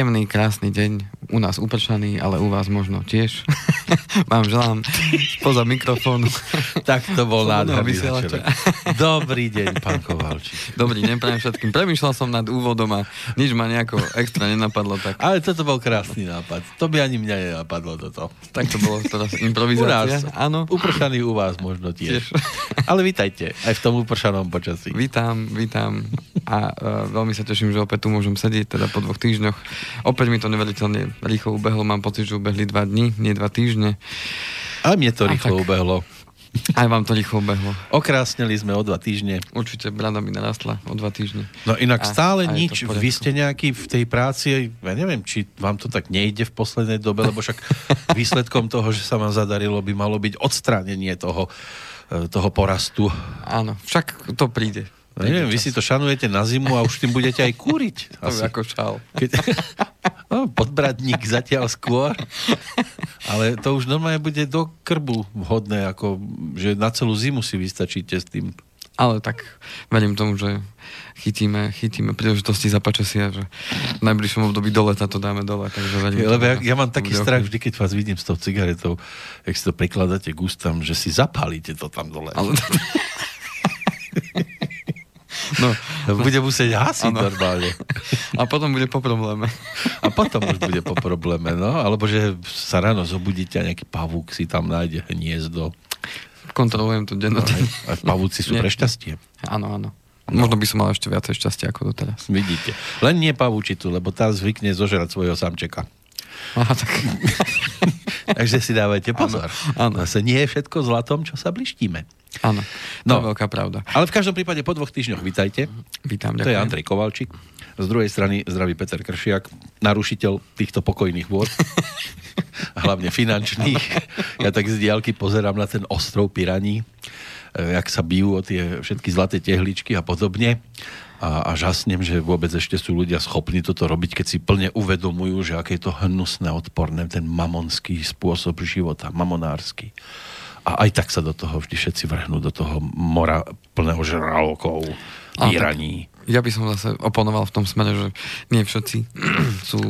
príjemný, krásny deň. U nás upršaný, ale u vás možno tiež. Vám želám poza mikrofónu. tak to bol nádherný. Dobrý deň, pán Kovalčík. Dobrý deň, prajem všetkým. Premýšľal som nad úvodom a nič ma nejako extra nenapadlo. Tak, Ale toto bol krásny nápad. To by ani mňa nenapadlo toto. tak to bolo teraz U nás, improvizácia. Áno. upršaný u vás možno tiež. Tiež. Ale vítajte aj v tom upršanom počasí. Vítam, vítam a uh, veľmi sa teším, že opäť tu môžem sedieť, teda po dvoch týždňoch. Opäť mi to neveriteľne rýchlo ubehlo, mám pocit, že ubehli dva dní, nie dva týždne. A mne to rýchlo tak. ubehlo. Aj vám to rýchlo ubehlo. Okrásnili sme o dva týždne. Určite brada mi narastla o dva týždne. No inak A- stále a nič. Vy ste nejaký v tej práci, ja neviem, či vám to tak nejde v poslednej dobe, lebo však výsledkom toho, že sa vám zadarilo, by malo byť odstránenie toho, e, toho porastu. Áno, však to príde. Neviem, vy si to šanujete na zimu a už tým budete aj kúriť. To Asi. ako šál. Keď... No, podbradník zatiaľ skôr. Ale to už normálne bude do krbu vhodné, ako že na celú zimu si vystačíte s tým. Ale tak verím tomu, že chytíme, chytíme príležitosti za počasia, že v najbližšom období do leta to dáme dole. Takže verím Lebo ja, ja mám to taký strach vždy, keď vás vidím s tou cigaretou, jak si to prikladáte k ústam, že si zapálite to tam dole. Ale... no, Bude musieť hasiť normálne. a potom bude po probléme. A potom už bude po probléme, no. Alebo že sa ráno zobudíte a nejaký pavúk si tam nájde hniezdo. Kontrolujem to No, dennodenne. aj, aj pavúci sú Nie. pre šťastie. Áno, áno. Možno by som mal ešte viacej šťastia ako doteraz. Vidíte. Len nie pavúčitu, lebo tá zvykne zožrať svojho samčeka. Aha, tak. Takže si dávajte pozor. Áno. Zase nie je všetko zlatom, čo sa blištíme. Áno, to No. je veľká pravda. Ale v každom prípade po dvoch týždňoch vitajte. Vítam, To je ďakujem. Andrej Kovalčík. Z druhej strany zdraví Peter Kršiak, narušiteľ týchto pokojných vôd. Hlavne finančných. Ja tak z diálky pozerám na ten ostrov Piraní, e, jak sa bijú o tie všetky zlaté tehličky a podobne. A, a žasnem, že vôbec ešte sú ľudia schopní toto robiť, keď si plne uvedomujú, že aké je to hnusné, odporné, ten mamonský spôsob života, mamonársky. A aj tak sa do toho vždy všetci vrhnú, do toho mora plného žralokov, týraní. Ja by som zase oponoval v tom smere, že nie všetci sú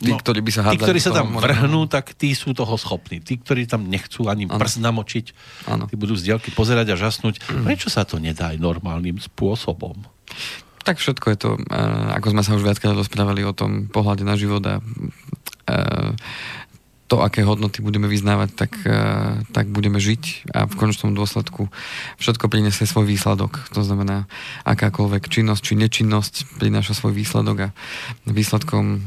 tí, No, ktorí by sa Tí, hádzali. ktorí sa tam mora. vrhnú, tak tí sú toho schopní. Tí, ktorí tam nechcú ani Áno. prst namočiť, Áno. tí budú z diaľky pozerať a žasnúť. Prečo sa to nedá aj normálnym spôsobom? Tak všetko je to, uh, ako sme sa už viackrát rozprávali o tom pohľade na život a uh, to, aké hodnoty budeme vyznávať, tak, uh, tak budeme žiť a v konečnom dôsledku všetko prinesie svoj výsledok. To znamená, akákoľvek činnosť či nečinnosť prináša svoj výsledok a výsledkom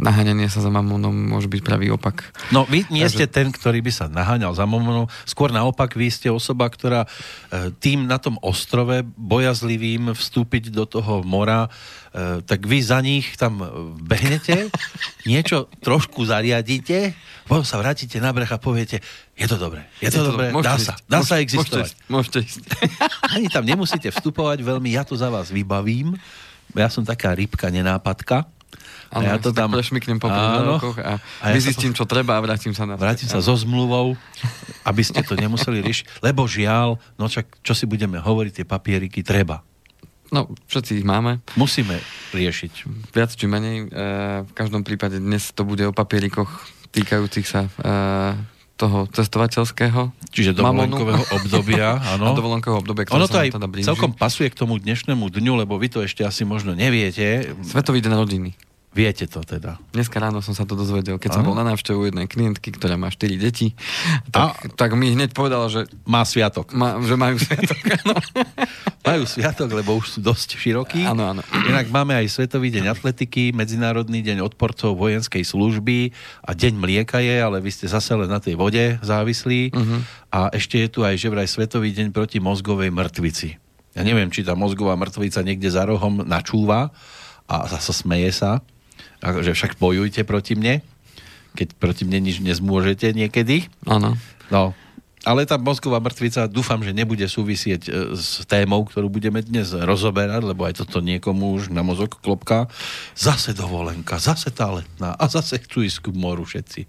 naháňania sa za mamónom môže byť pravý opak. No, vy nie Takže- ste ten, ktorý by sa naháňal za momonou. Skôr naopak, vy ste osoba, ktorá e, tým na tom ostrove bojazlivým vstúpiť do toho mora, e, tak vy za nich tam behnete, niečo trošku zariadíte, potom sa vrátite na breh a poviete, je to dobré, je to, dobré, môžete dá ísť, sa, dá sa môžete- existovať. Môžete, ísť, môžete ísť. Ani tam nemusíte vstupovať veľmi, ja to za vás vybavím. Ja som taká rybka nenápadka. Áno, ja to tam... prešmyknem po Áno. a, A ja vyzistím, sa čo treba a vrátim sa na Vrátim sa so zmluvou, aby ste to nemuseli riešiť. Lebo žiaľ, no čak, čo si budeme hovoriť, tie papieriky treba. No, všetci ich máme, Musíme riešiť. viac či menej. E, v každom prípade dnes to bude o papierikoch týkajúcich sa e, toho cestovateľského Čiže mamonu. dovolenkového obdobia, a áno. dovolenkového obdobia, ktoré Ono to aj teda blíži. celkom pasuje k tomu dnešnému dňu, lebo vy to ešte asi možno neviete. Svetový deň rodiny. Viete to teda. Dneska ráno som sa to dozvedel, keď som Áno. bol na návštevu jednej klientky, ktorá má 4 deti, tak, tak mi hneď povedala, že, Má sviatok. má, že majú sviatok. áno. Majú sviatok, lebo už sú dosť širokí. Áno, áno. Inak máme aj Svetový deň atletiky, Medzinárodný deň odporcov vojenskej služby a Deň mlieka je, ale vy ste zase len na tej vode závislí. Mhm. A ešte je tu aj že vraj Svetový deň proti mozgovej mŕtvici. Ja neviem, či tá mozgová mŕtvica niekde za rohom načúva a zase smeje sa. Že však bojujte proti mne, keď proti mne nič nezmôžete niekedy. Áno. No, ale tá mozgová mŕtvica dúfam, že nebude súvisieť e, s témou, ktorú budeme dnes rozoberať, lebo aj toto niekomu už na mozog klopká. Zase dovolenka, zase tá letná a zase chcú ísť k moru všetci.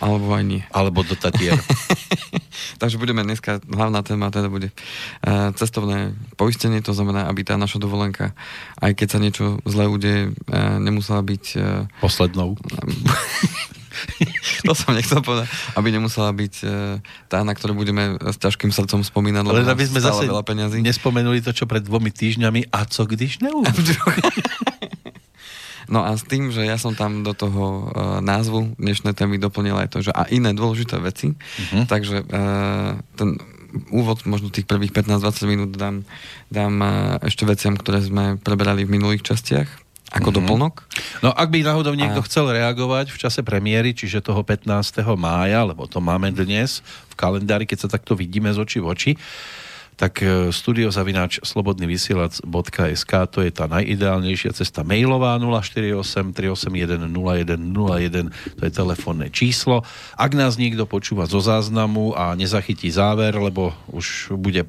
Alebo aj nie. Alebo do Tatier. Takže budeme dneska, hlavná téma teda bude uh, cestovné poistenie, to znamená, aby tá naša dovolenka, aj keď sa niečo zlé udeje, uh, nemusela byť... Uh, Poslednou. to som nechcel povedať, aby nemusela byť tá, na ktorú budeme s ťažkým srdcom spomínať, lebo aby sme zase veľa peňazí. nespomenuli to, čo pred dvomi týždňami, a co když neumrú? No a s tým, že ja som tam do toho uh, názvu dnešnej témy doplnil aj to, že a iné dôležité veci, uh-huh. takže uh, ten úvod, možno tých prvých 15-20 minút dám, dám uh, ešte veciam, ktoré sme preberali v minulých častiach ako mm-hmm. doplnok. No ak by náhodou niekto a... chcel reagovať v čase premiéry, čiže toho 15. mája, lebo to máme dnes v kalendári, keď sa takto vidíme z oči v oči, tak e, studiozavináč slobodnyvysielac.sk to je tá najideálnejšia cesta mailová 048 381 0101 to je telefónne číslo. Ak nás niekto počúva zo záznamu a nezachytí záver, lebo už bude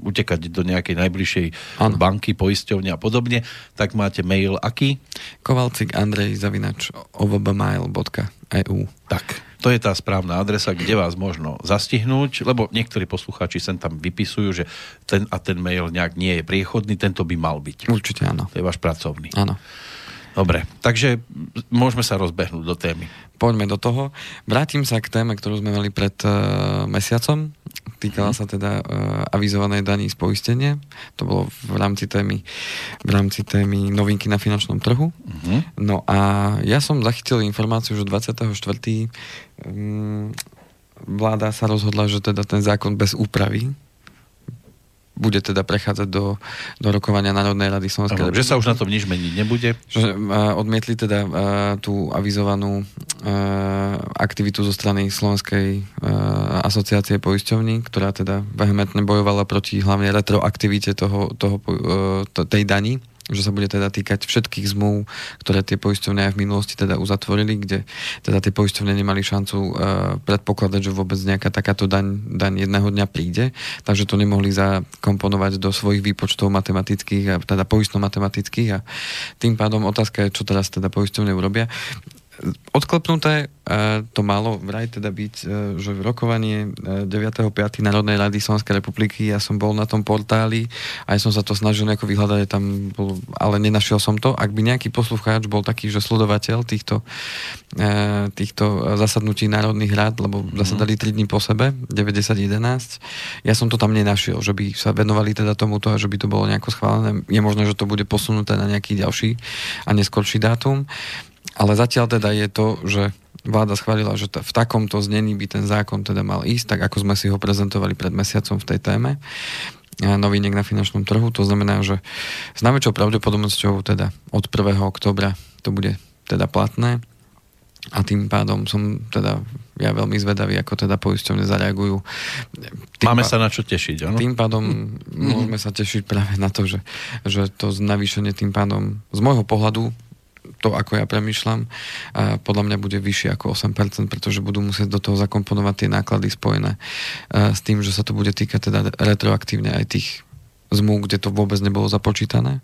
utekať do nejakej najbližšej ano. banky, poisťovne a podobne, tak máte mail aký? Kovalcik Andrej zavinač ovbmail.eu Tak, to je tá správna adresa, kde vás možno zastihnúť, lebo niektorí poslucháči sem tam vypisujú, že ten a ten mail nejak nie je priechodný, tento by mal byť. Určite áno. To je váš pracovný. Áno. Dobre, takže môžeme sa rozbehnúť do témy. Poďme do toho. Vrátim sa k téme, ktorú sme mali pred uh, mesiacom. Týkala mm. sa teda uh, avizovanej daní z poistenia. To bolo v rámci témy, v rámci témy novinky na finančnom trhu. Mm. No a ja som zachytil informáciu, že 24. Um, vláda sa rozhodla, že teda ten zákon bez úpravy bude teda prechádzať do, do rokovania Národnej rady Slovenskej Že sa už na tom nič meniť nebude? Že odmietli teda tú avizovanú aktivitu zo strany Slovenskej asociácie poisťovní, ktorá teda vehementne bojovala proti hlavne retroaktivite toho, toho, uh, tej dani že sa bude teda týkať všetkých zmluv, ktoré tie poisťovne aj v minulosti teda uzatvorili, kde teda tie poisťovne nemali šancu uh, predpokladať, že vôbec nejaká takáto daň, daň jedného dňa príde, takže to nemohli zakomponovať do svojich výpočtov matematických a teda poistno-matematických. A tým pádom otázka je, čo teraz teda poisťovne urobia odklepnuté e, to malo vraj teda byť, e, že v rokovanie 9.5. E, Národnej rady Slovenskej republiky ja som bol na tom portáli a ja som sa to snažil nejako vyhľadať, tam bol, ale nenašiel som to. Ak by nejaký poslucháč bol taký, že sledovateľ týchto, týchto zasadnutí národných rád, lebo mm-hmm. zasadali 3 dní po sebe, 90-11, ja som to tam nenašiel, že by sa venovali teda tomuto a že by to bolo nejako schválené. Je možné, že to bude posunuté na nejaký ďalší a neskorší dátum. Ale zatiaľ teda je to, že vláda schválila, že v takomto znení by ten zákon teda mal ísť, tak ako sme si ho prezentovali pred mesiacom v tej téme noviniek na finančnom trhu. To znamená, že s najväčšou pravdepodobnosťou teda od 1. oktobra to bude teda platné a tým pádom som teda ja veľmi zvedavý, ako teda poisťovne zareagujú. Tým Máme sa na čo tešiť, áno? Tým pádom mm. môžeme sa tešiť práve na to, že, že to navýšenie tým pádom z môjho pohľadu to, ako ja premyšľam, podľa mňa bude vyššie ako 8%, pretože budú musieť do toho zakomponovať tie náklady spojené s tým, že sa to bude týkať teda retroaktívne aj tých zmluv, kde to vôbec nebolo započítané.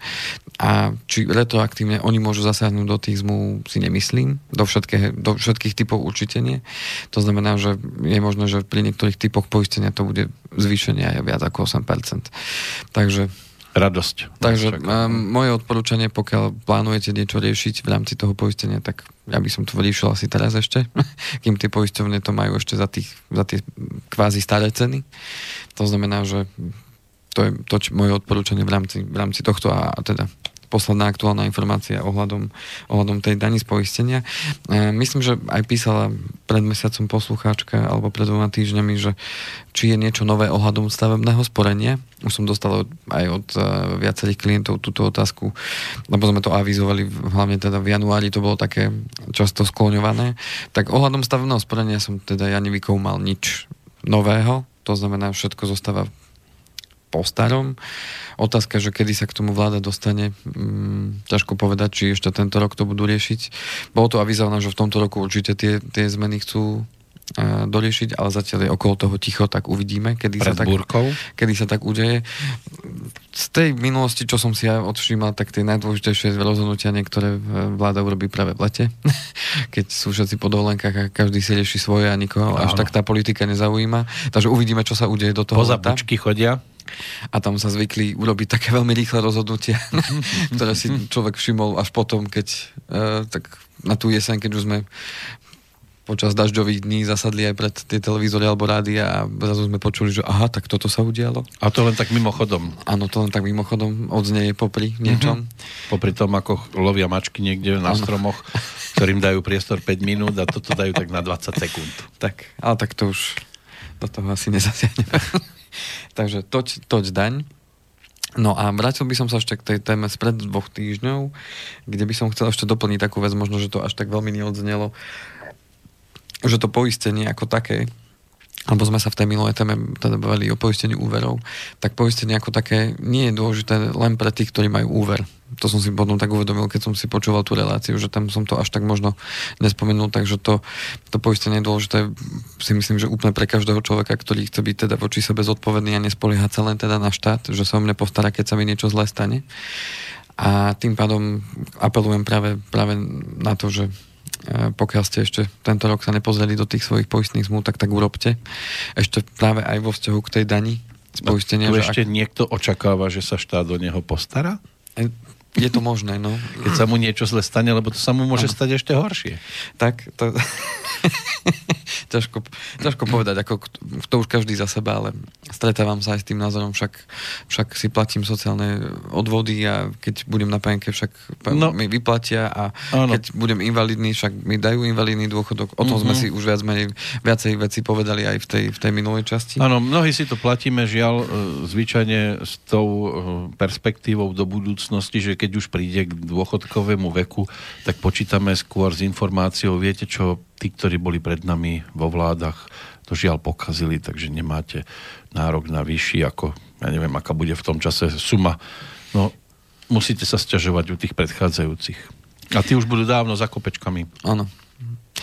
A či retroaktívne oni môžu zasiahnuť do tých zmluv, si nemyslím. Do, všetké, do všetkých typov určite nie. To znamená, že je možné, že pri niektorých typoch poistenia to bude zvýšenie aj viac ako 8%. Takže radosť. Takže um, moje odporúčanie, pokiaľ plánujete niečo riešiť v rámci toho poistenia, tak ja by som to riešil asi teraz ešte, kým tie poisťovne to majú ešte za, tých, za tie kvázi staré ceny. To znamená, že to je to, čo, moje odporúčanie v rámci, v rámci tohto a, a teda posledná aktuálna informácia ohľadom, ohľadom tej daní z poistenia. E, myslím, že aj písala pred mesiacom poslucháčka alebo pred dvoma týždňami, že či je niečo nové ohľadom stavebného sporenia. Už som dostal aj od uh, viacerých klientov túto otázku, lebo sme to avizovali, hlavne teda v januári to bolo také často skloňované. Tak ohľadom stavebného sporenia som teda ja nevykoumal nič nového, to znamená, všetko zostáva po starom. Otázka, že kedy sa k tomu vláda dostane, mm, ťažko povedať, či ešte tento rok to budú riešiť. Bolo to avizované, že v tomto roku určite tie, tie zmeny chcú doriešiť, ale zatiaľ je okolo toho ticho, tak uvidíme, kedy, sa tak, kedy sa tak udeje. Z tej minulosti, čo som si ja odšímal, tak tie najdôležitejšie rozhodnutia niektoré vláda urobí práve v lete, keď sú všetci po dovolenkách a každý si rieši svoje a nikoho až tak tá politika nezaujíma. Takže uvidíme, čo sa udeje do toho. Poza chodia a tam sa zvykli urobiť také veľmi rýchle rozhodnutia, ktoré si človek všimol až potom, keď uh, tak na tú jeseň, keď už sme počas dažďových dní zasadli aj pred tie televízory alebo rádia a zrazu sme počuli, že aha, tak toto sa udialo. A to len tak mimochodom. Áno, to len tak mimochodom odznieje popri niečom. Mm-hmm. Popri tom, ako lovia mačky niekde na ano. stromoch, ktorým dajú priestor 5 minút a toto dajú tak na 20 sekúnd. Tak, ale tak to už do toho asi nezasiahne. Takže toť, toť daň. No a vrátil by som sa ešte k tej téme spred dvoch týždňov, kde by som chcel ešte doplniť takú vec, možno, že to až tak veľmi neodznelo, že to poistenie ako také, alebo sme sa v tej minulej téme teda bavili o poistení úverov, tak poistenie ako také nie je dôležité len pre tých, ktorí majú úver. To som si potom tak uvedomil, keď som si počúval tú reláciu, že tam som to až tak možno nespomenul, takže to, to poistenie je dôležité si myslím, že úplne pre každého človeka, ktorý chce byť teda voči sebe zodpovedný a nespoliehať sa len teda na štát, že sa o mne postará, keď sa mi niečo zlé stane. A tým pádom apelujem práve, práve na to, že pokiaľ ste ešte tento rok sa nepozreli do tých svojich poistných zmluv, tak tak urobte. Ešte práve aj vo vzťahu k tej dani z no, poistenia. No, tu ešte ak... niekto očakáva, že sa štát do neho postará? E, je to možné, no. Keď sa mu niečo zle stane, lebo to sa mu môže ano. stať ešte horšie. Tak, to... ťažko, ťažko povedať, ako to už každý za seba, ale stretávam sa aj s tým názorom, však, však si platím sociálne odvody a keď budem na penke, však no. mi vyplatia a ano. keď budem invalidný, však mi dajú invalidný dôchodok. O tom mm-hmm. sme si už viac menej viacej veci povedali aj v tej, v tej minulej časti. Áno, mnohí si to platíme, žiaľ, e, zvyčajne s tou e, perspektívou do budúcnosti, že keď už príde k dôchodkovému veku, tak počítame skôr s informáciou, viete čo, tí, ktorí boli pred nami vo vládach, to žiaľ pokazili, takže nemáte nárok na vyšší, ako ja neviem, aká bude v tom čase suma. No, musíte sa sťažovať u tých predchádzajúcich. A tí už budú dávno za kopečkami. Áno.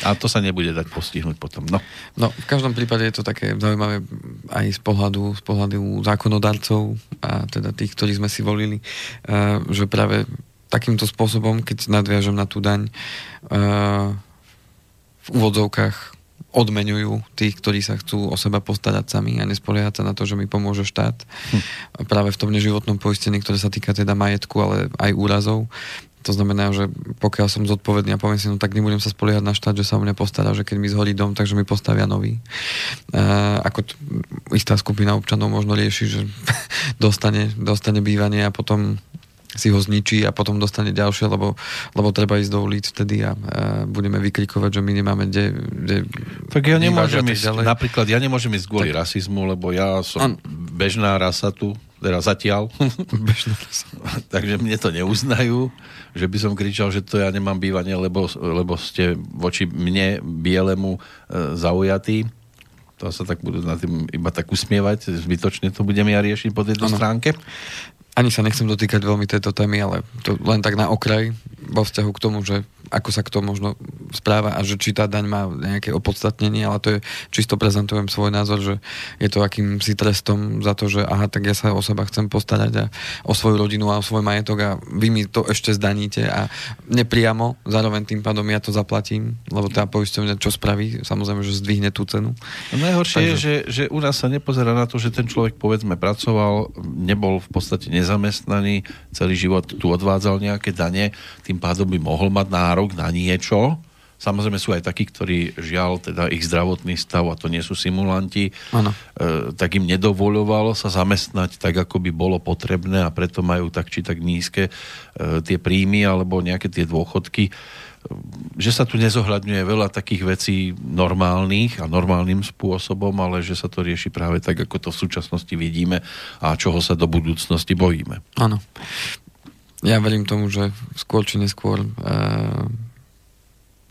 A to sa nebude dať postihnúť potom. No. no, v každom prípade je to také zaujímavé aj z pohľadu, z pohľadu zákonodarcov a teda tých, ktorí sme si volili, uh, že práve takýmto spôsobom, keď nadviažem na tú daň, uh, v úvodzovkách odmenujú tých, ktorí sa chcú o seba postarať sami a nespoliehať sa na to, že mi pomôže štát. Hm. Práve v tom neživotnom poistení, ktoré sa týka teda majetku, ale aj úrazov. To znamená, že pokiaľ som zodpovedný a poviem si, no tak nebudem sa spoliehať na štát, že sa o mňa postará, že keď mi zhorí dom, takže mi postavia nový. E, ako t- istá skupina občanov možno rieši, že dostane, dostane bývanie a potom si ho zničí a potom dostane ďalšie, lebo, lebo treba ísť do ulic vtedy a, a budeme vykrikovať, že my nemáme kde, kde Tak ja nemôžem ísť, ďalej. napríklad ja nemôžem ísť kvôli tak. rasizmu, lebo ja som An... bežná rasa tu, teda zatiaľ. Bežná rasa. Takže mne to neuznajú, že by som kričal, že to ja nemám bývanie, lebo, lebo ste voči mne, bielemu, e, zaujatí to sa tak budú na tým iba tak usmievať, zbytočne to budem ja riešiť po tejto ano. stránke ani sa nechcem dotýkať veľmi tejto témy, ale to len tak na okraj vo vzťahu k tomu, že ako sa k tomu možno správa a že či tá daň má nejaké opodstatnenie, ale to je čisto prezentujem svoj názor, že je to akýmsi trestom za to, že aha, tak ja sa o seba chcem postarať a o svoju rodinu a o svoj majetok a vy mi to ešte zdaníte a nepriamo, zároveň tým pádom ja to zaplatím, lebo tá poisťovňa čo spraví, samozrejme, že zdvihne tú cenu. No najhoršie Takže... je, že, že u nás sa nepozerá na to, že ten človek povedzme pracoval, nebol v podstate nezamestnaný, celý život tu odvádzal nejaké dane, tým pádom by mohol mať nárok na niečo. Samozrejme sú aj takí, ktorí žiaľ, teda ich zdravotný stav, a to nie sú simulanti, e, tak im nedovoľovalo sa zamestnať tak, ako by bolo potrebné a preto majú tak či tak nízke e, tie príjmy alebo nejaké tie dôchodky že sa tu nezohľadňuje veľa takých vecí normálnych a normálnym spôsobom, ale že sa to rieši práve tak, ako to v súčasnosti vidíme a čoho sa do budúcnosti bojíme. Áno ja verím tomu, že skôr či neskôr e,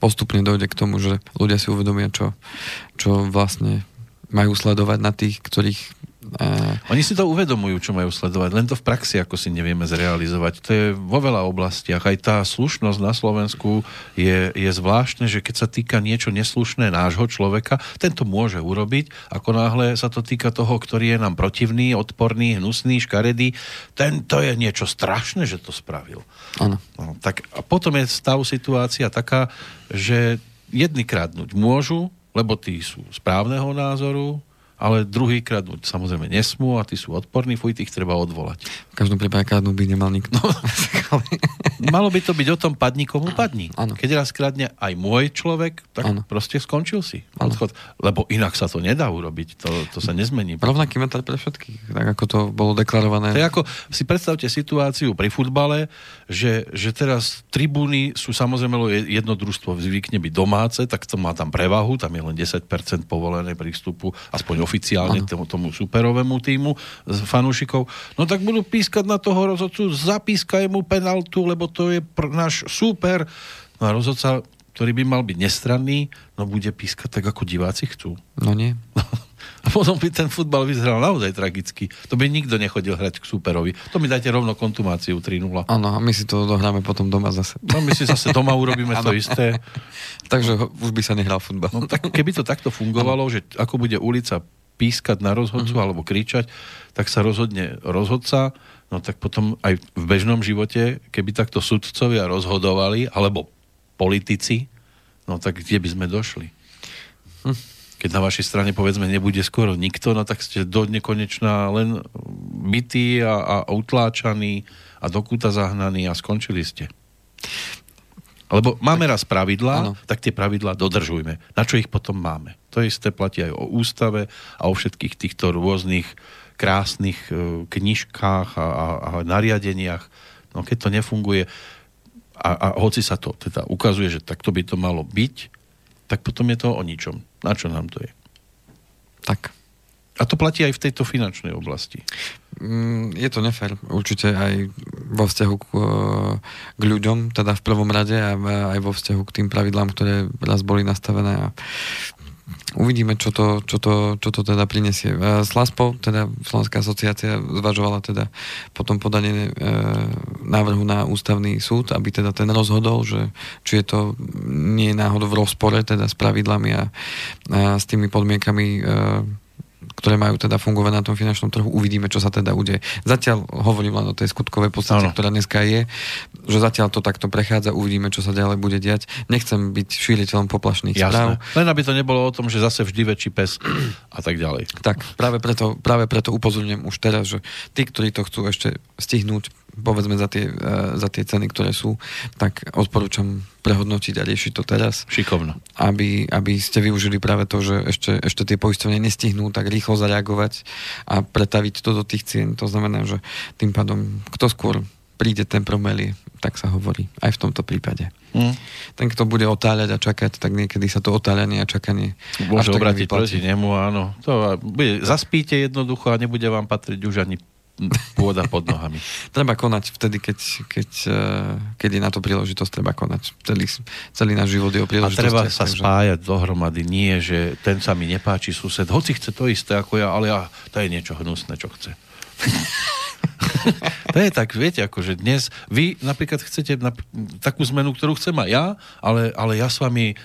postupne dojde k tomu, že ľudia si uvedomia, čo, čo vlastne majú sledovať na tých, ktorých Oni si to uvedomujú, čo majú sledovať, len to v praxi ako si nevieme zrealizovať. To je vo veľa oblastiach. Aj tá slušnosť na Slovensku je, je zvláštne, že keď sa týka niečo neslušné nášho človeka, tento môže urobiť, ako náhle sa to týka toho, ktorý je nám protivný, odporný, hnusný, škaredý, tento je niečo strašné, že to spravil. Ano. No, tak a potom je stav situácia taká, že jedni kradnúť môžu, lebo tí sú správneho názoru, ale druhýkrát samozrejme nesmú a tí sú odporní, fuj, tých treba odvolať. V každom prípade kradnú by nemal nikto. No, malo by to byť o tom padni komu padni. Ano. Keď raz kradne aj môj človek, tak ano. proste skončil si. Odchod, lebo inak sa to nedá urobiť. To, to sa nezmení. Rovnaký metr pre všetkých, tak ako to bolo deklarované. To je ako, si predstavte situáciu pri futbale, že, že teraz tribúny sú samozrejme jedno družstvo zvykne byť domáce, tak to má tam prevahu, tam je len 10% povolené prístupu, aspoň oficiálne tomu, tomu superovému týmu fanúšikov, no tak budú pískať na toho rozhodcu, zapískaj mu penaltu, lebo to je pr- náš super. No a rozhodca, ktorý by mal byť nestranný, no bude pískať tak, ako diváci chcú. No nie. A potom by ten futbal vyzeral naozaj tragicky. To by nikto nechodil hrať k superovi. To mi dajte rovno kontumáciu 3-0. Áno, a my si to dohráme potom doma zase. No my si zase doma urobíme to isté. Takže už by sa nehral futbal. No, tak keby to takto fungovalo, že ako bude ulica pískať na rozhodcu uh-huh. alebo kričať, tak sa rozhodne rozhodca, no tak potom aj v bežnom živote, keby takto sudcovia rozhodovali, alebo politici, no tak kde by sme došli? Hm. Keď na vašej strane povedzme nebude skoro nikto, no tak ste do nekonečná len bytí a, a utláčaní a do kúta zahnaní a skončili ste. Lebo máme raz pravidlá, ano. tak tie pravidlá dodržujme. Na čo ich potom máme? To isté platí aj o ústave a o všetkých týchto rôznych krásnych e, knižkách a, a, a nariadeniach. No keď to nefunguje a, a hoci sa to teda ukazuje, že takto by to malo byť, tak potom je to o ničom. Na čo nám to je? Tak. A to platí aj v tejto finančnej oblasti. Mm, je to nefér, určite aj vo vzťahu k, k ľuďom, teda v prvom rade a aj vo vzťahu k tým pravidlám, ktoré raz boli nastavené a uvidíme, čo to, čo to, čo to teda prinesie. SLASPO, teda Slovenská asociácia, zvažovala teda potom podanie e, návrhu na ústavný súd, aby teda ten rozhodol, že či je to nie náhodou v rozpore teda s pravidlami a, a s tými podmienkami e, ktoré majú teda fungovať na tom finančnom trhu. Uvidíme, čo sa teda udeje. Zatiaľ hovorím len o tej skutkovej podstate, ano. ktorá dneska je, že zatiaľ to takto prechádza, uvidíme, čo sa ďalej bude diať. Nechcem byť šíriteľom poplašných Jasné. správ. Len aby to nebolo o tom, že zase vždy väčší pes a tak ďalej. Tak, práve preto, práve preto upozorňujem už teraz, že tí, ktorí to chcú ešte stihnúť, povedzme za tie, uh, za tie ceny, ktoré sú, tak odporúčam prehodnotiť a riešiť to teraz. Šikovno. Aby, aby ste využili práve to, že ešte, ešte tie poistovne nestihnú tak rýchlo zareagovať a pretaviť to do tých cien. To znamená, že tým pádom kto skôr príde, ten promelie, tak sa hovorí aj v tomto prípade. Mm. Ten, kto bude otáľať a čakať, tak niekedy sa to otáľanie a čakanie Môže obrátiť proti nemu, áno. To bude, zaspíte jednoducho a nebude vám patriť už ani pôda pod nohami. treba konať vtedy, keď, keď, eh, keď je na to príležitosť, treba konať. Celý, celý náš život je o príležitosti. A treba sa takže... spájať dohromady. Nie, že ten sa mi nepáči sused, hoci chce to isté ako ja, ale ja, to je niečo hnusné, čo chce. to je tak, viete, akože dnes vy napríklad chcete na, takú zmenu, ktorú chcem aj ja, ale, ale ja s vami e,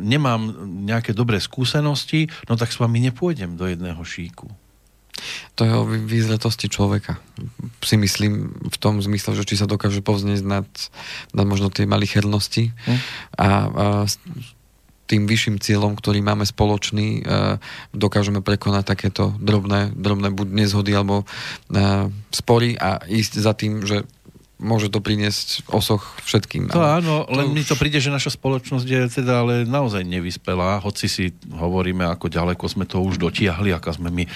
nemám nejaké dobré skúsenosti, no tak s vami nepôjdem do jedného šíku. To je o výzretosti človeka. Si myslím v tom zmysle, že či sa dokáže povznieť nad, nad možno tie malichernosti hm. a, a tým vyšším cieľom, ktorý máme spoločný, dokážeme prekonať takéto drobné, drobné buď nezhody alebo spory a ísť za tým, že môže to priniesť osoch všetkým. To áno, len už... mi to príde, že naša spoločnosť je teda ale naozaj nevyspelá, hoci si hovoríme, ako ďaleko sme to už dotiahli, aká sme my e,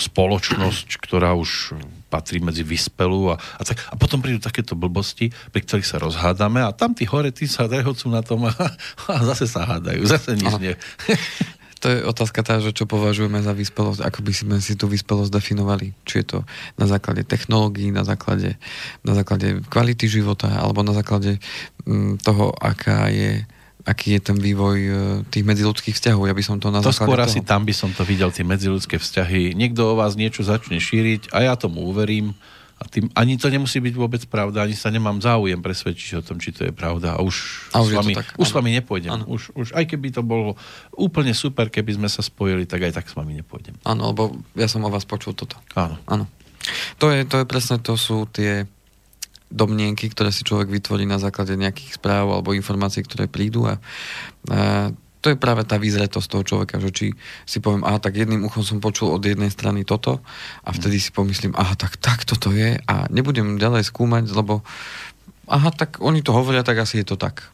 spoločnosť, ktorá už patrí medzi vyspelú a, a, tak, a potom prídu takéto blbosti, pri ktorých sa rozhádame a tam tí hore, tí sa rehocú na tom a, a zase sa hádajú, zase nič nie. To je otázka tá, že čo považujeme za vyspelosť, ako by sme si tú vyspelosť definovali. Či je to na základe technológií, na základe, na základe kvality života, alebo na základe mm, toho, aká je aký je ten vývoj e, tých medziludských vzťahov. Ja by som to na To skôr toho... asi tam by som to videl, tie medziludské vzťahy. Niekto o vás niečo začne šíriť a ja tomu uverím. A tým, ani to nemusí byť vôbec pravda, ani sa nemám záujem presvedčiť o tom, či to je pravda. A už, a už, s, vami, tak, už s vami nepôjdem. Ano. Už, už, aj keby to bolo úplne super, keby sme sa spojili, tak aj tak s vami nepôjdem. Áno, lebo ja som o vás počul toto. Áno. Áno. To je, to je presne, to sú tie domnienky, ktoré si človek vytvorí na základe nejakých správ alebo informácií, ktoré prídu a, a to je práve tá výzretosť toho človeka, že či si poviem, aha, tak jedným uchom som počul od jednej strany toto a vtedy si pomyslím, aha, tak, tak toto je a nebudem ďalej skúmať, lebo aha, tak oni to hovoria, tak asi je to tak.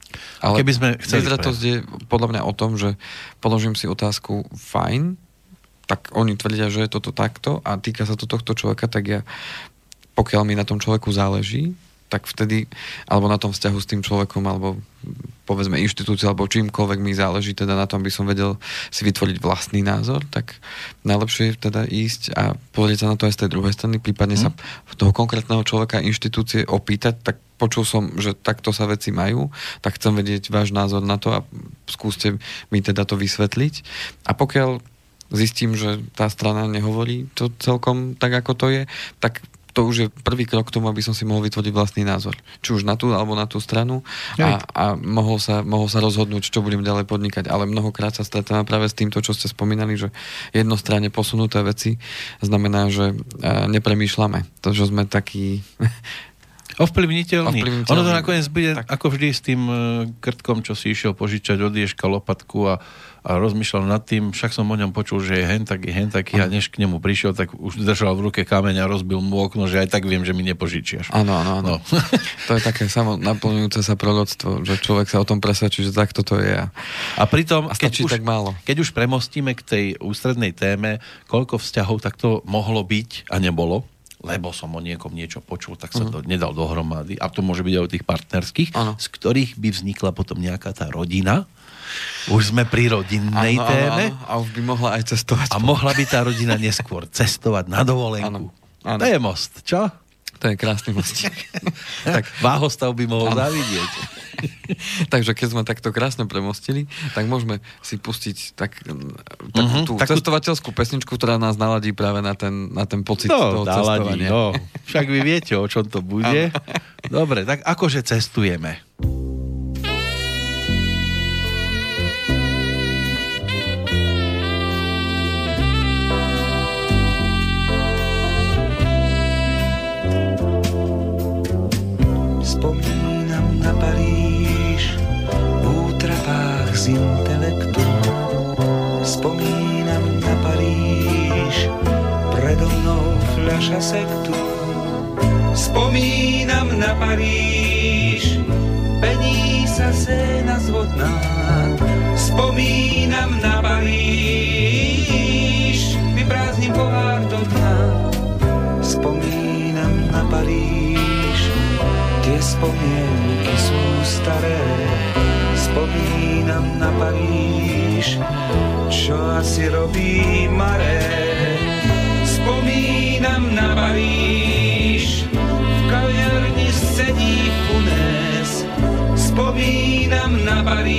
Ale Keby sme chceli výzretosť je podľa mňa o tom, že položím si otázku, fajn, tak oni tvrdia, že je toto takto a týka sa to tohto človeka, tak ja, pokiaľ mi na tom človeku záleží, tak vtedy, alebo na tom vzťahu s tým človekom, alebo povedzme inštitúciu, alebo čímkoľvek mi záleží teda na tom, aby som vedel si vytvoriť vlastný názor, tak najlepšie je teda ísť a pozrieť sa na to aj z tej druhej strany, prípadne mm. sa mhm. toho konkrétneho človeka inštitúcie opýtať, tak počul som, že takto sa veci majú, tak chcem vedieť váš názor na to a skúste mi teda to vysvetliť. A pokiaľ zistím, že tá strana nehovorí to celkom tak, ako to je, tak to už je prvý krok k tomu, aby som si mohol vytvoriť vlastný názor. Či už na tú alebo na tú stranu a, a mohol, sa, mohol sa rozhodnúť, čo budem ďalej podnikať. Ale mnohokrát sa stretávam práve s týmto, čo ste spomínali, že jednostranne posunuté veci znamená, že nepremýšľame. To, že sme takí Ovplyvniteľný. Ovplyvniteľný. Ono to nakoniec bude tak. ako vždy s tým e, krtkom, čo si išiel požičať od Ježka lopatku a a rozmýšľal nad tým, však som o ňom počul, že je hen taký, hen taký a než k nemu prišiel, tak už držal v ruke kameň a rozbil mu okno, že aj tak viem, že mi nepožičiaš. Áno, áno, áno. No. to je také samo naplňujúce sa proroctvo, že človek sa o tom presvedčí, že takto to je. A pritom, a keď, už, tak málo. keď už premostíme k tej ústrednej téme, koľko vzťahov takto mohlo byť a nebolo, lebo som o niekom niečo počul, tak sa uh-huh. to nedal dohromady. A to môže byť aj o tých partnerských, ano. z ktorých by vznikla potom nejaká tá rodina, už sme pri rodinnej ano, téme. Ano, ano. A už by mohla aj cestovať. A mohla by tá rodina neskôr cestovať na dovolenku. Ano, ano. To je most, čo? To je krásny most. tak Váhostav by mohol ano. zavidieť. Takže keď sme takto krásne premostili, tak môžeme si pustiť tak, tak uh-huh, tú takú... cestovateľskú pesničku, ktorá nás naladí práve na ten, na ten pocit no, toho naladí, cestovania. No. Však vy viete, o čom to bude. Dobre, tak akože cestujeme. Fľaša sektu. Spomínam na Paríž, pení sa séna zvodná. Spomínam na Paríž, vyprázdnim pohár do dna. Spomínam na Paríž, tie spomienky sú staré spomínam na Paríž, čo asi robí Maré. Paríž, v kaviarni sedí Funes. Spomínam na Paríž,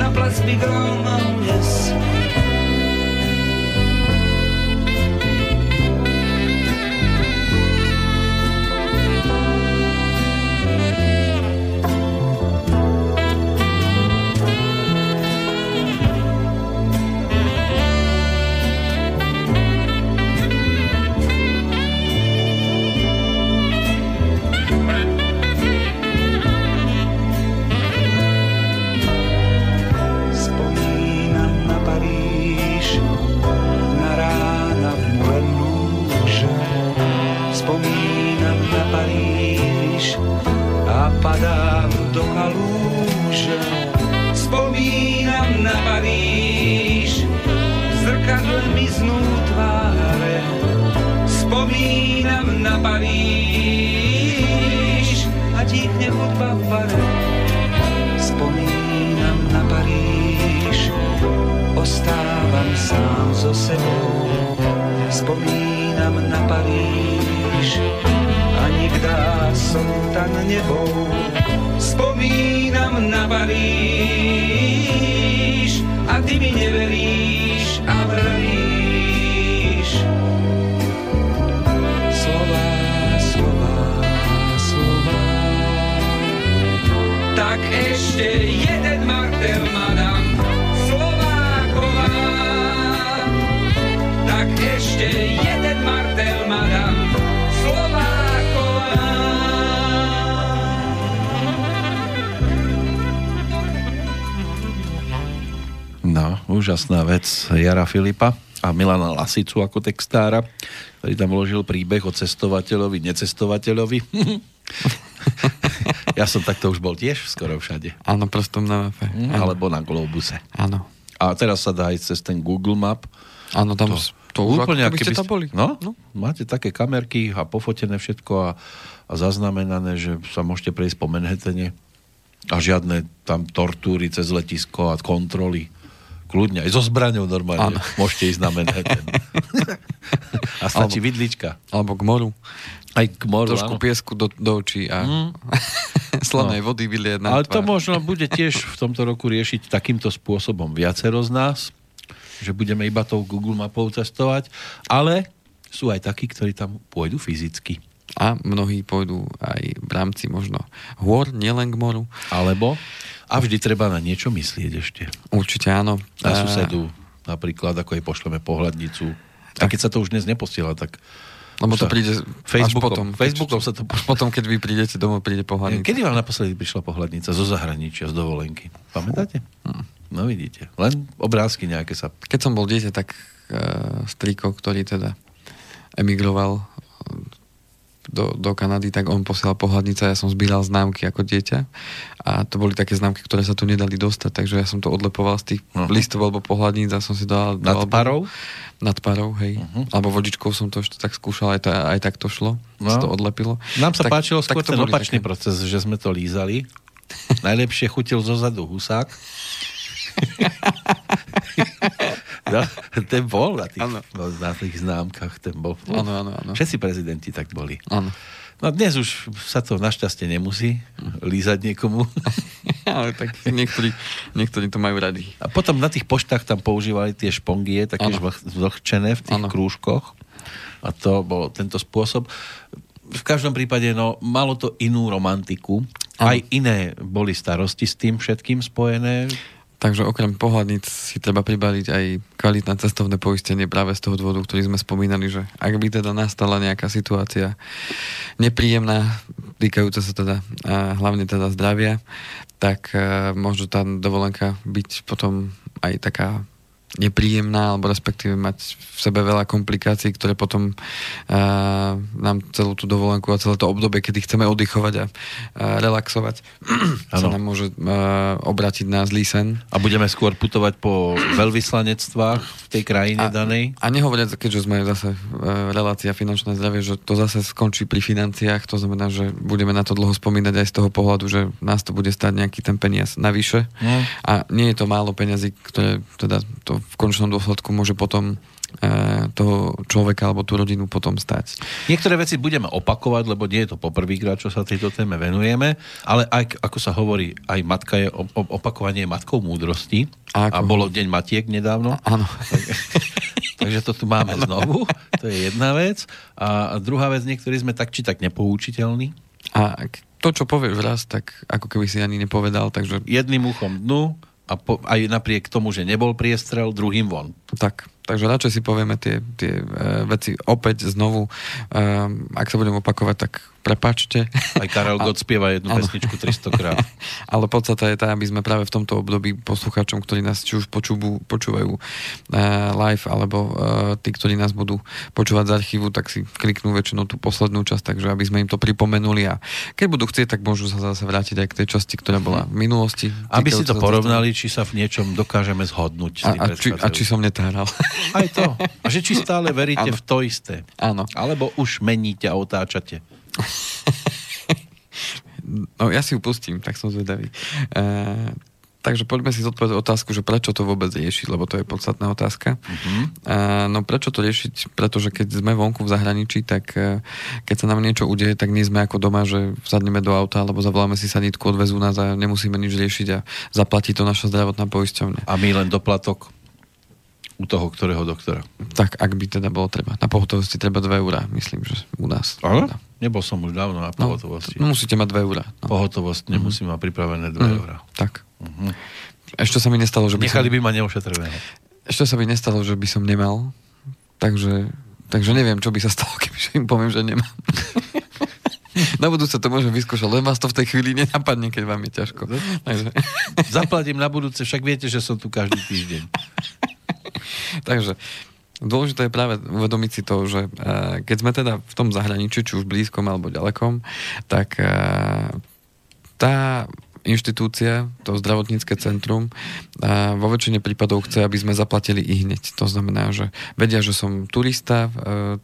na plac Bigron dnes. som Jara Filipa a Milana Lasicu ako textára, ktorý tam vložil príbeh o cestovateľovi, necestovateľovi. ja som takto už bol tiež skoro všade. Áno, prstom na mape. Mm, Áno. alebo na Globuse. Áno. A teraz sa dá ísť cez ten Google Map. Áno, tam to, to už úplne, ako ste tam boli. No, no, máte také kamerky a pofotené všetko a, a zaznamenané, že sa môžete prejsť po Manhattane a žiadne tam tortúry cez letisko a kontroly. Kľudne, aj so zbraňou normálne. Áno. Môžete ísť na Manhattan. a stačí Alebo- vidlička. Alebo k moru. Aj k moru, áno. Trošku piesku do, do očí a Mm. slanej vody vylieť na Ale to tvár. možno bude tiež v tomto roku riešiť takýmto spôsobom viacero z nás, že budeme iba tou Google mapou cestovať, ale sú aj takí, ktorí tam pôjdu fyzicky. A mnohí pôjdu aj v rámci možno hôr, nielen k moru. Alebo, a vždy treba na niečo myslieť ešte. Určite áno. Na susedu, napríklad, ako jej pošleme pohľadnicu. A keď sa to už dnes neposiela, tak Lebo to príde Facebookom, potom. Facebookom sa to... Až potom, keď vy prídete domov, príde pohľadnica. Kedy vám naposledy prišla pohľadnica zo zahraničia, z dovolenky? Pamätáte? No vidíte. Len obrázky nejaké sa... Keď som bol dieťa, tak uh, striko, ktorý teda emigroval do, do Kanady, tak on posielal pohľadnica, ja som zbíral známky ako dieťa a to boli také známky, ktoré sa tu nedali dostať, takže ja som to odlepoval z tých Aha. listov alebo pohľadníc a som si dal... Nad parou? Nad parou, hej. Mhm. Alebo vodičkou som to ešte tak skúšal, aj, ta, aj tak to šlo. No. Sa to odlepilo. Nám sa tak, páčilo skôr to ten opačný také- proces, že sme to lízali. Najlepšie chutil zozadu husák. no, ten bol na tých, Áno. no, na tých známkach, ten bol. Áno, áno, áno. Všetci prezidenti tak boli. Áno. No dnes už sa to našťastie nemusí lízať niekomu. Ale tak niektorí, niektorí to majú radi. A potom na tých poštách tam používali tie špongie, také zvlhčené v tých Áno. krúžkoch. A to bol tento spôsob. V každom prípade, no, malo to inú romantiku. Áno. Aj iné boli starosti s tým všetkým spojené. Takže okrem pohľadníc si treba pribaliť aj kvalitné cestovné poistenie práve z toho dôvodu, ktorý sme spomínali, že ak by teda nastala nejaká situácia nepríjemná, týkajúca sa teda a hlavne teda zdravia, tak e, môže tá dovolenka byť potom aj taká nepríjemná, alebo respektíve mať v sebe veľa komplikácií, ktoré potom uh, nám celú tú dovolenku a celé to obdobie, kedy chceme oddychovať a uh, relaxovať, sa Áno. nám môže uh, obrátiť na zlý sen. A budeme skôr putovať po veľvyslanectvách v tej krajine A- danej. A nehovoriac, keďže sme zase e, relácia finančné zdravie, že to zase skončí pri financiách, to znamená, že budeme na to dlho spomínať aj z toho pohľadu, že nás to bude stať nejaký ten peniaz navyše. No. A nie je to málo peňazí, ktoré teda to v končnom dôsledku môže potom e, toho človeka alebo tú rodinu potom stať. Niektoré veci budeme opakovať, lebo nie je to poprvýkrát, čo sa tejto téme venujeme, ale aj, ako sa hovorí, aj matka je, opakovanie matkou múdrosti. A A, ako- bolo Deň matiek nedávno. Áno. Takže to tu máme znovu. To je jedna vec. A druhá vec, niektorí sme tak či tak nepoučiteľní. A to, čo povieš raz, tak ako keby si ani nepovedal, takže Jedným uchom dnu a po, aj napriek tomu, že nebol priestrel, druhým von. Tak, takže radšej si povieme tie, tie e, veci opäť znovu. E, ak sa budem opakovať, tak prepačte. Aj Karel Gott spieva jednu Áno. pesničku 300 krát. Ale podstata je tá, aby sme práve v tomto období poslucháčom, ktorí nás či už počúbu, počúvajú e, live, alebo e, tí, ktorí nás budú počúvať z archívu, tak si kliknú väčšinou tú poslednú časť, takže aby sme im to pripomenuli a keď budú chcieť, tak môžu sa zase vrátiť aj k tej časti, ktorá bola v minulosti. Aby si to porovnali, či sa v niečom dokážeme zhodnúť. A, a, či, a či som netáral. Aj to. A že či stále veríte Áno. v to isté. Áno. Alebo už meníte a otáčate. No ja si ju pustím, tak som zvedavý. E, Takže poďme si zodpovedať otázku, že prečo to vôbec riešiť, lebo to je podstatná otázka. Uh-huh. Uh, no prečo to riešiť? Pretože keď sme vonku v zahraničí, tak uh, keď sa nám niečo udeje, tak nie sme ako doma, že sadneme do auta alebo zavoláme si sanitku, odvezú nás a nemusíme nič riešiť a zaplatí to naša zdravotná poisťovňa. A my len doplatok u toho ktorého doktora. Tak, ak by teda bolo treba. Na pohotovosti treba 2 eurá, myslím, že u nás. Ale? Nebol som už dávno na pohotovosti. No, no musíte mať 2 eurá. No. Pohotovosť mm-hmm. nemusí mať pripravené 2 mm-hmm. eurá. Tak. Mm-hmm. Ešte sa mi nestalo, že by Nechali som... by ma neošetreného. Ešte sa mi nestalo, že by som nemal. Takže, takže neviem, čo by sa stalo, keby im poviem, že nemám. Na budúce to môžem vyskúšať, len vás to v tej chvíli nenapadne, keď vám je ťažko. Takže... Zaplatím na budúce, však viete, že som tu každý týždeň. Takže Dôležité je práve uvedomiť si to, že uh, keď sme teda v tom zahraničí, či už blízkom alebo ďalekom, tak uh, tá inštitúcia, to zdravotnícke centrum, uh, vo väčšine prípadov chce, aby sme zaplatili i hneď. To znamená, že vedia, že som turista,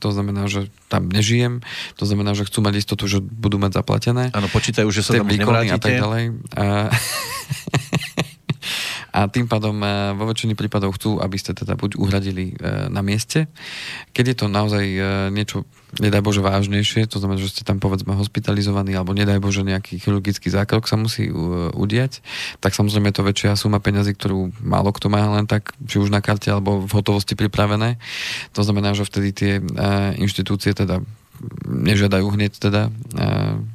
to znamená, že tam nežijem, to znamená, že chcú mať istotu, že budú mať zaplatené. Áno, počítajú, že sa tam nevrátite. A tak ďalej. Uh, a tým pádom e, vo väčšine prípadov chcú, aby ste teda buď uhradili e, na mieste. Keď je to naozaj e, niečo, nedaj Bože, vážnejšie, to znamená, že ste tam povedzme hospitalizovaní alebo nedaj Bože nejaký chirurgický zákrok sa musí udiať, tak samozrejme je to väčšia suma peňazí, ktorú málo kto má len tak, či už na karte alebo v hotovosti pripravené. To znamená, že vtedy tie inštitúcie teda nežiadajú hneď teda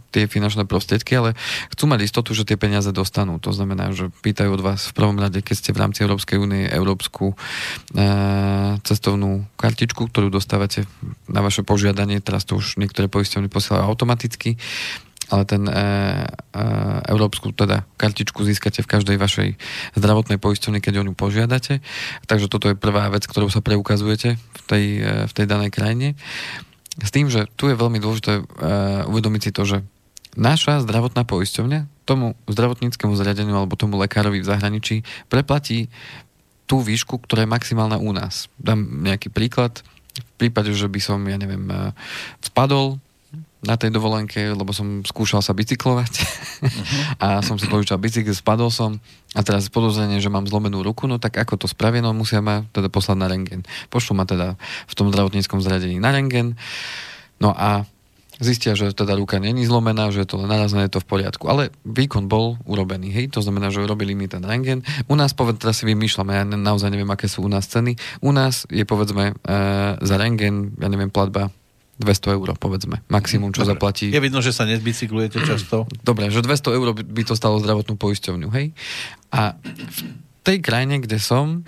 tie finančné prostriedky, ale chcú mať istotu, že tie peniaze dostanú. To znamená, že pýtajú od vás v prvom rade, keď ste v rámci Európskej únie európsku e, cestovnú kartičku, ktorú dostávate na vaše požiadanie, teraz to už niektoré poisťovne posielajú automaticky, ale ten e, e, európsku teda kartičku získate v každej vašej zdravotnej poisťovni, keď o ňu požiadate. Takže toto je prvá vec, ktorú sa preukazujete v tej, e, v tej danej krajine. S tým, že tu je veľmi dôležité e, uvedomiť si to, že naša zdravotná poisťovňa tomu zdravotníckému zariadeniu alebo tomu lekárovi v zahraničí preplatí tú výšku, ktorá je maximálna u nás. Dám nejaký príklad. V prípade, že by som, ja neviem, eh, spadol na tej dovolenke, lebo som skúšal sa bicyklovať uh-huh. a som si požičal bicykel, spadol som a teraz podozrenie, že mám zlomenú ruku, no tak ako to spravia, no musia ma teda poslať na rengen. Pošlu ma teda v tom zdravotníckom zriadení na rengen. No a zistia, že teda ruka není zlomená, že je to len narazené, je to v poriadku. Ale výkon bol urobený, hej, to znamená, že urobili mi ten rengen. U nás, povedzme, teraz si vymýšľame, ja naozaj neviem, aké sú u nás ceny. U nás je, povedzme, e, za rengen, ja neviem, platba 200 eur, povedzme. Maximum, čo Dobre. zaplatí. Je vidno, že sa nezbicyklujete často. Dobre, že 200 eur by to stalo zdravotnú poisťovňu, hej? A v tej krajine, kde som,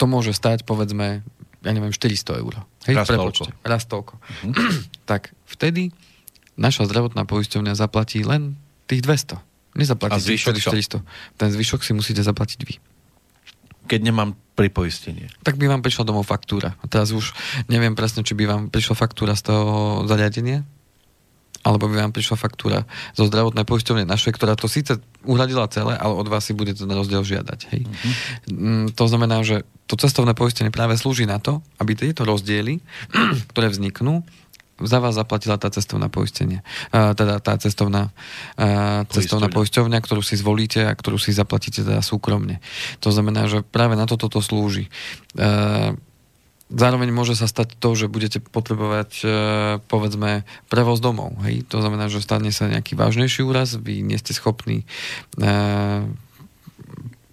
to môže stať, povedzme, ja neviem, 400 eur. Hej, Raz toľko. Raz toľko. Uh-huh. tak vtedy naša zdravotná poisťovňa zaplatí len tých 200. Nezaplatí A zvyšok 400. Ten zvyšok si musíte zaplatiť vy. Keď nemám pripoistenie. Tak by vám prišla domov faktúra. A teraz už neviem presne, či by vám prišla faktúra z toho zariadenia, alebo by vám prišla faktúra zo zdravotnej poisťovne našej, ktorá to síce uhradila celé, ale od vás si bude ten rozdiel žiadať. Hej. Uh-huh. To znamená, že to cestovné poistenie práve slúži na to, aby tieto rozdiely, ktoré vzniknú, za vás zaplatila tá cestovná poistenie. Uh, teda tá cestovná, uh, cestovná poisťovňa, ktorú si zvolíte a ktorú si zaplatíte teda súkromne. To znamená, že práve na toto to slúži. Uh, Zároveň môže sa stať to, že budete potrebovať, e, povedzme, prevoz domov. Hej? To znamená, že stane sa nejaký vážnejší úraz, vy nie ste schopní e,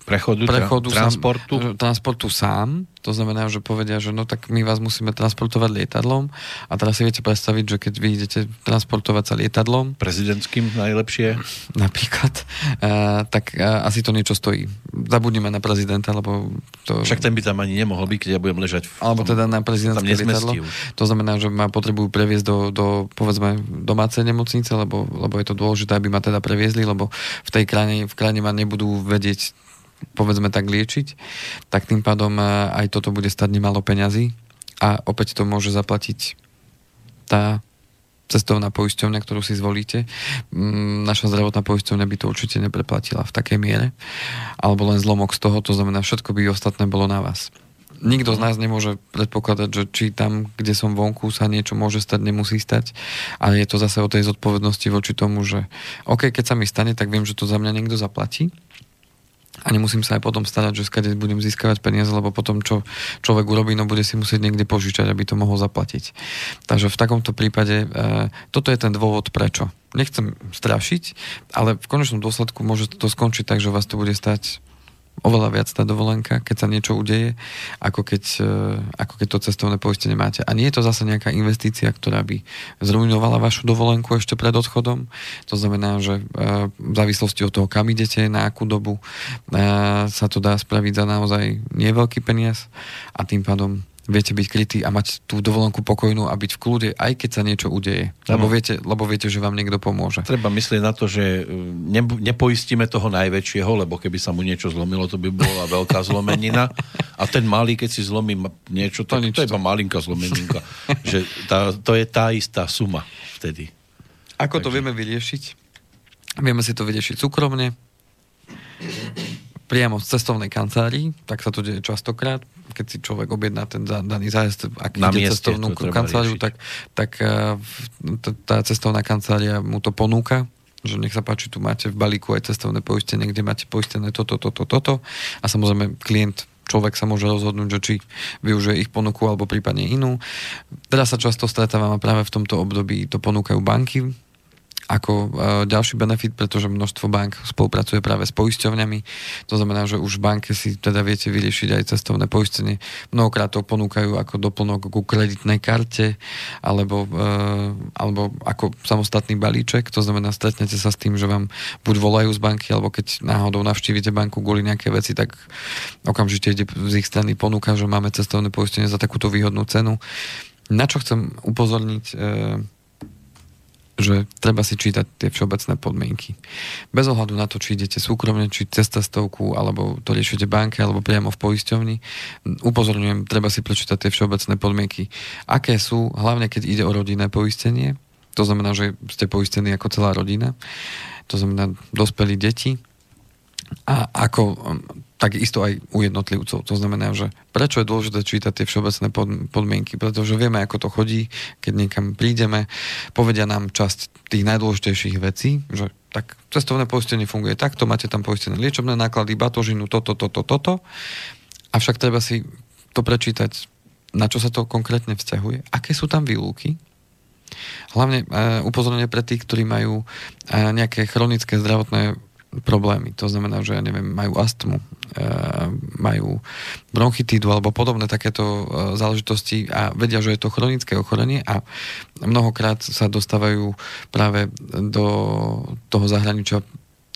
prechodu, prechodu transportu? Sám, transportu sám. To znamená, že povedia, že no tak my vás musíme transportovať lietadlom a teraz si viete predstaviť, že keď vy idete transportovať sa lietadlom prezidentským najlepšie napríklad, uh, tak uh, asi to niečo stojí. Zabudnime na prezidenta, lebo to... Však ten by tam ani nemohol byť, keď ja budem ležať v Alebo teda na prezidentské lietadlo. To znamená, že ma potrebujú previesť do, do povedzme domácej nemocnice, lebo, lebo je to dôležité, aby ma teda previezli, lebo v tej krajine, v krajine ma nebudú vedieť povedzme tak liečiť, tak tým pádom e, aj toto bude stať nemalo peňazí a opäť to môže zaplatiť tá cestovná poisťovňa, ktorú si zvolíte. Mm, naša zdravotná poisťovňa by to určite nepreplatila v takej miere, alebo len zlomok z toho, to znamená, všetko by ostatné bolo na vás. Nikto z nás nemôže predpokladať, že či tam, kde som vonku, sa niečo môže stať, nemusí stať, ale je to zase o tej zodpovednosti voči tomu, že OK, keď sa mi stane, tak viem, že to za mňa niekto zaplatí a nemusím sa aj potom starať, že skade budem získavať peniaze, lebo potom čo človek urobí, no bude si musieť niekde požičať, aby to mohol zaplatiť. Takže v takomto prípade e, toto je ten dôvod prečo. Nechcem strašiť, ale v konečnom dôsledku môže to skončiť tak, že vás to bude stať oveľa viac tá dovolenka, keď sa niečo udeje, ako keď, e, ako keď to cestovné poistenie máte. A nie je to zase nejaká investícia, ktorá by zrujnovala vašu dovolenku ešte pred odchodom. To znamená, že e, v závislosti od toho, kam idete, na akú dobu, e, sa to dá spraviť za naozaj neveľký peniaz a tým pádom viete byť krytí a mať tú dovolenku pokojnú a byť v kľude, aj keď sa niečo udeje. Lebo viete, lebo viete, že vám niekto pomôže. Treba myslieť na to, že e, ne, nepoistíme toho najväčšieho, lebo keby sa mu niečo zlomilo, to by bola veľká zlomenina. A ten malý, keď si zlomí niečo, to, to, to je iba malinká zlomeninka. že tá, to je tá istá suma vtedy. Ako Takže... to vieme vyriešiť? Vieme si to vyriešiť súkromne, priamo z cestovnej kancelárii, tak sa to deje častokrát, keď si človek objedná ten daný zájazd, ak Na ide cestovnú kanceláriu, tak, tak eh, tá cestovná kancelária mu to ponúka, že nech sa páči, tu máte v balíku aj cestovné poistenie, kde máte poistené toto, toto, toto. A samozrejme klient človek sa môže rozhodnúť, že či využije ich ponuku alebo prípadne inú. Teraz sa často stretávam a práve v tomto období to ponúkajú banky, ako e, ďalší benefit, pretože množstvo bank spolupracuje práve s poisťovňami. To znamená, že už v banke si teda viete vyriešiť aj cestovné poistenie. Mnohokrát to ponúkajú ako doplnok ku kreditnej karte alebo, e, alebo ako samostatný balíček. To znamená, stretnete sa s tým, že vám buď volajú z banky, alebo keď náhodou navštívite banku kvôli nejaké veci, tak okamžite ide z ich strany ponúka, že máme cestovné poistenie za takúto výhodnú cenu. Na čo chcem upozorniť e, že treba si čítať tie všeobecné podmienky. Bez ohľadu na to, či idete súkromne, či cez cestovku, alebo to riešite banke, alebo priamo v poisťovni, upozorňujem, treba si prečítať tie všeobecné podmienky. Aké sú, hlavne keď ide o rodinné poistenie, to znamená, že ste poistení ako celá rodina, to znamená dospelí deti, a ako takisto aj u jednotlivcov. To znamená, že prečo je dôležité čítať tie všeobecné podmienky? Pretože vieme, ako to chodí, keď niekam prídeme, povedia nám časť tých najdôležitejších vecí, že tak cestovné poistenie funguje takto, máte tam poistené liečebné náklady, batožinu, toto, toto, toto. Avšak treba si to prečítať, na čo sa to konkrétne vzťahuje, aké sú tam výluky, Hlavne e, upozornenie pre tých, ktorí majú e, nejaké chronické zdravotné problémy. To znamená, že ja neviem, majú astmu, e, majú bronchitídu alebo podobné takéto e, záležitosti a vedia, že je to chronické ochorenie a mnohokrát sa dostávajú práve do toho zahraničia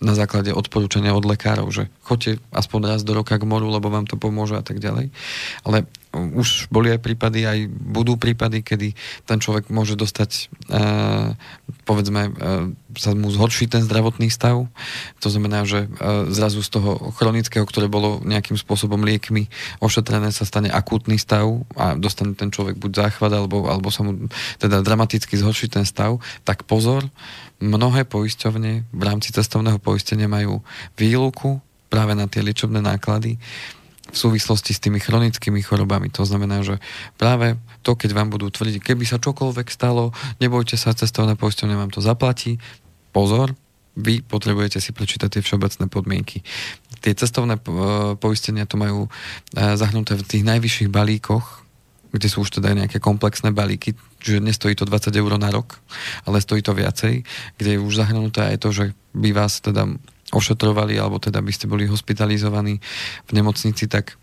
na základe odporúčania od lekárov, že choďte aspoň raz do roka k moru, lebo vám to pomôže a tak ďalej. Ale už boli aj prípady, aj budú prípady, kedy ten človek môže dostať, e, povedzme, e, sa mu zhorší ten zdravotný stav. To znamená, že e, zrazu z toho chronického, ktoré bolo nejakým spôsobom liekmi ošetrené, sa stane akútny stav a dostane ten človek buď záchvat, alebo, alebo sa mu teda dramaticky zhorší ten stav. Tak pozor, mnohé poisťovne v rámci cestovného poistenia majú výluku práve na tie liečebné náklady v súvislosti s tými chronickými chorobami. To znamená, že práve to, keď vám budú tvrdiť, keby sa čokoľvek stalo, nebojte sa, cestovné poisťovne vám to zaplatí. Pozor, vy potrebujete si prečítať tie všeobecné podmienky. Tie cestovné e, poistenia to majú e, zahnuté v tých najvyšších balíkoch, kde sú už teda nejaké komplexné balíky, že nestojí to 20 eur na rok, ale stojí to viacej, kde je už zahrnuté aj to, že by vás teda ošetrovali, alebo teda by ste boli hospitalizovaní v nemocnici, tak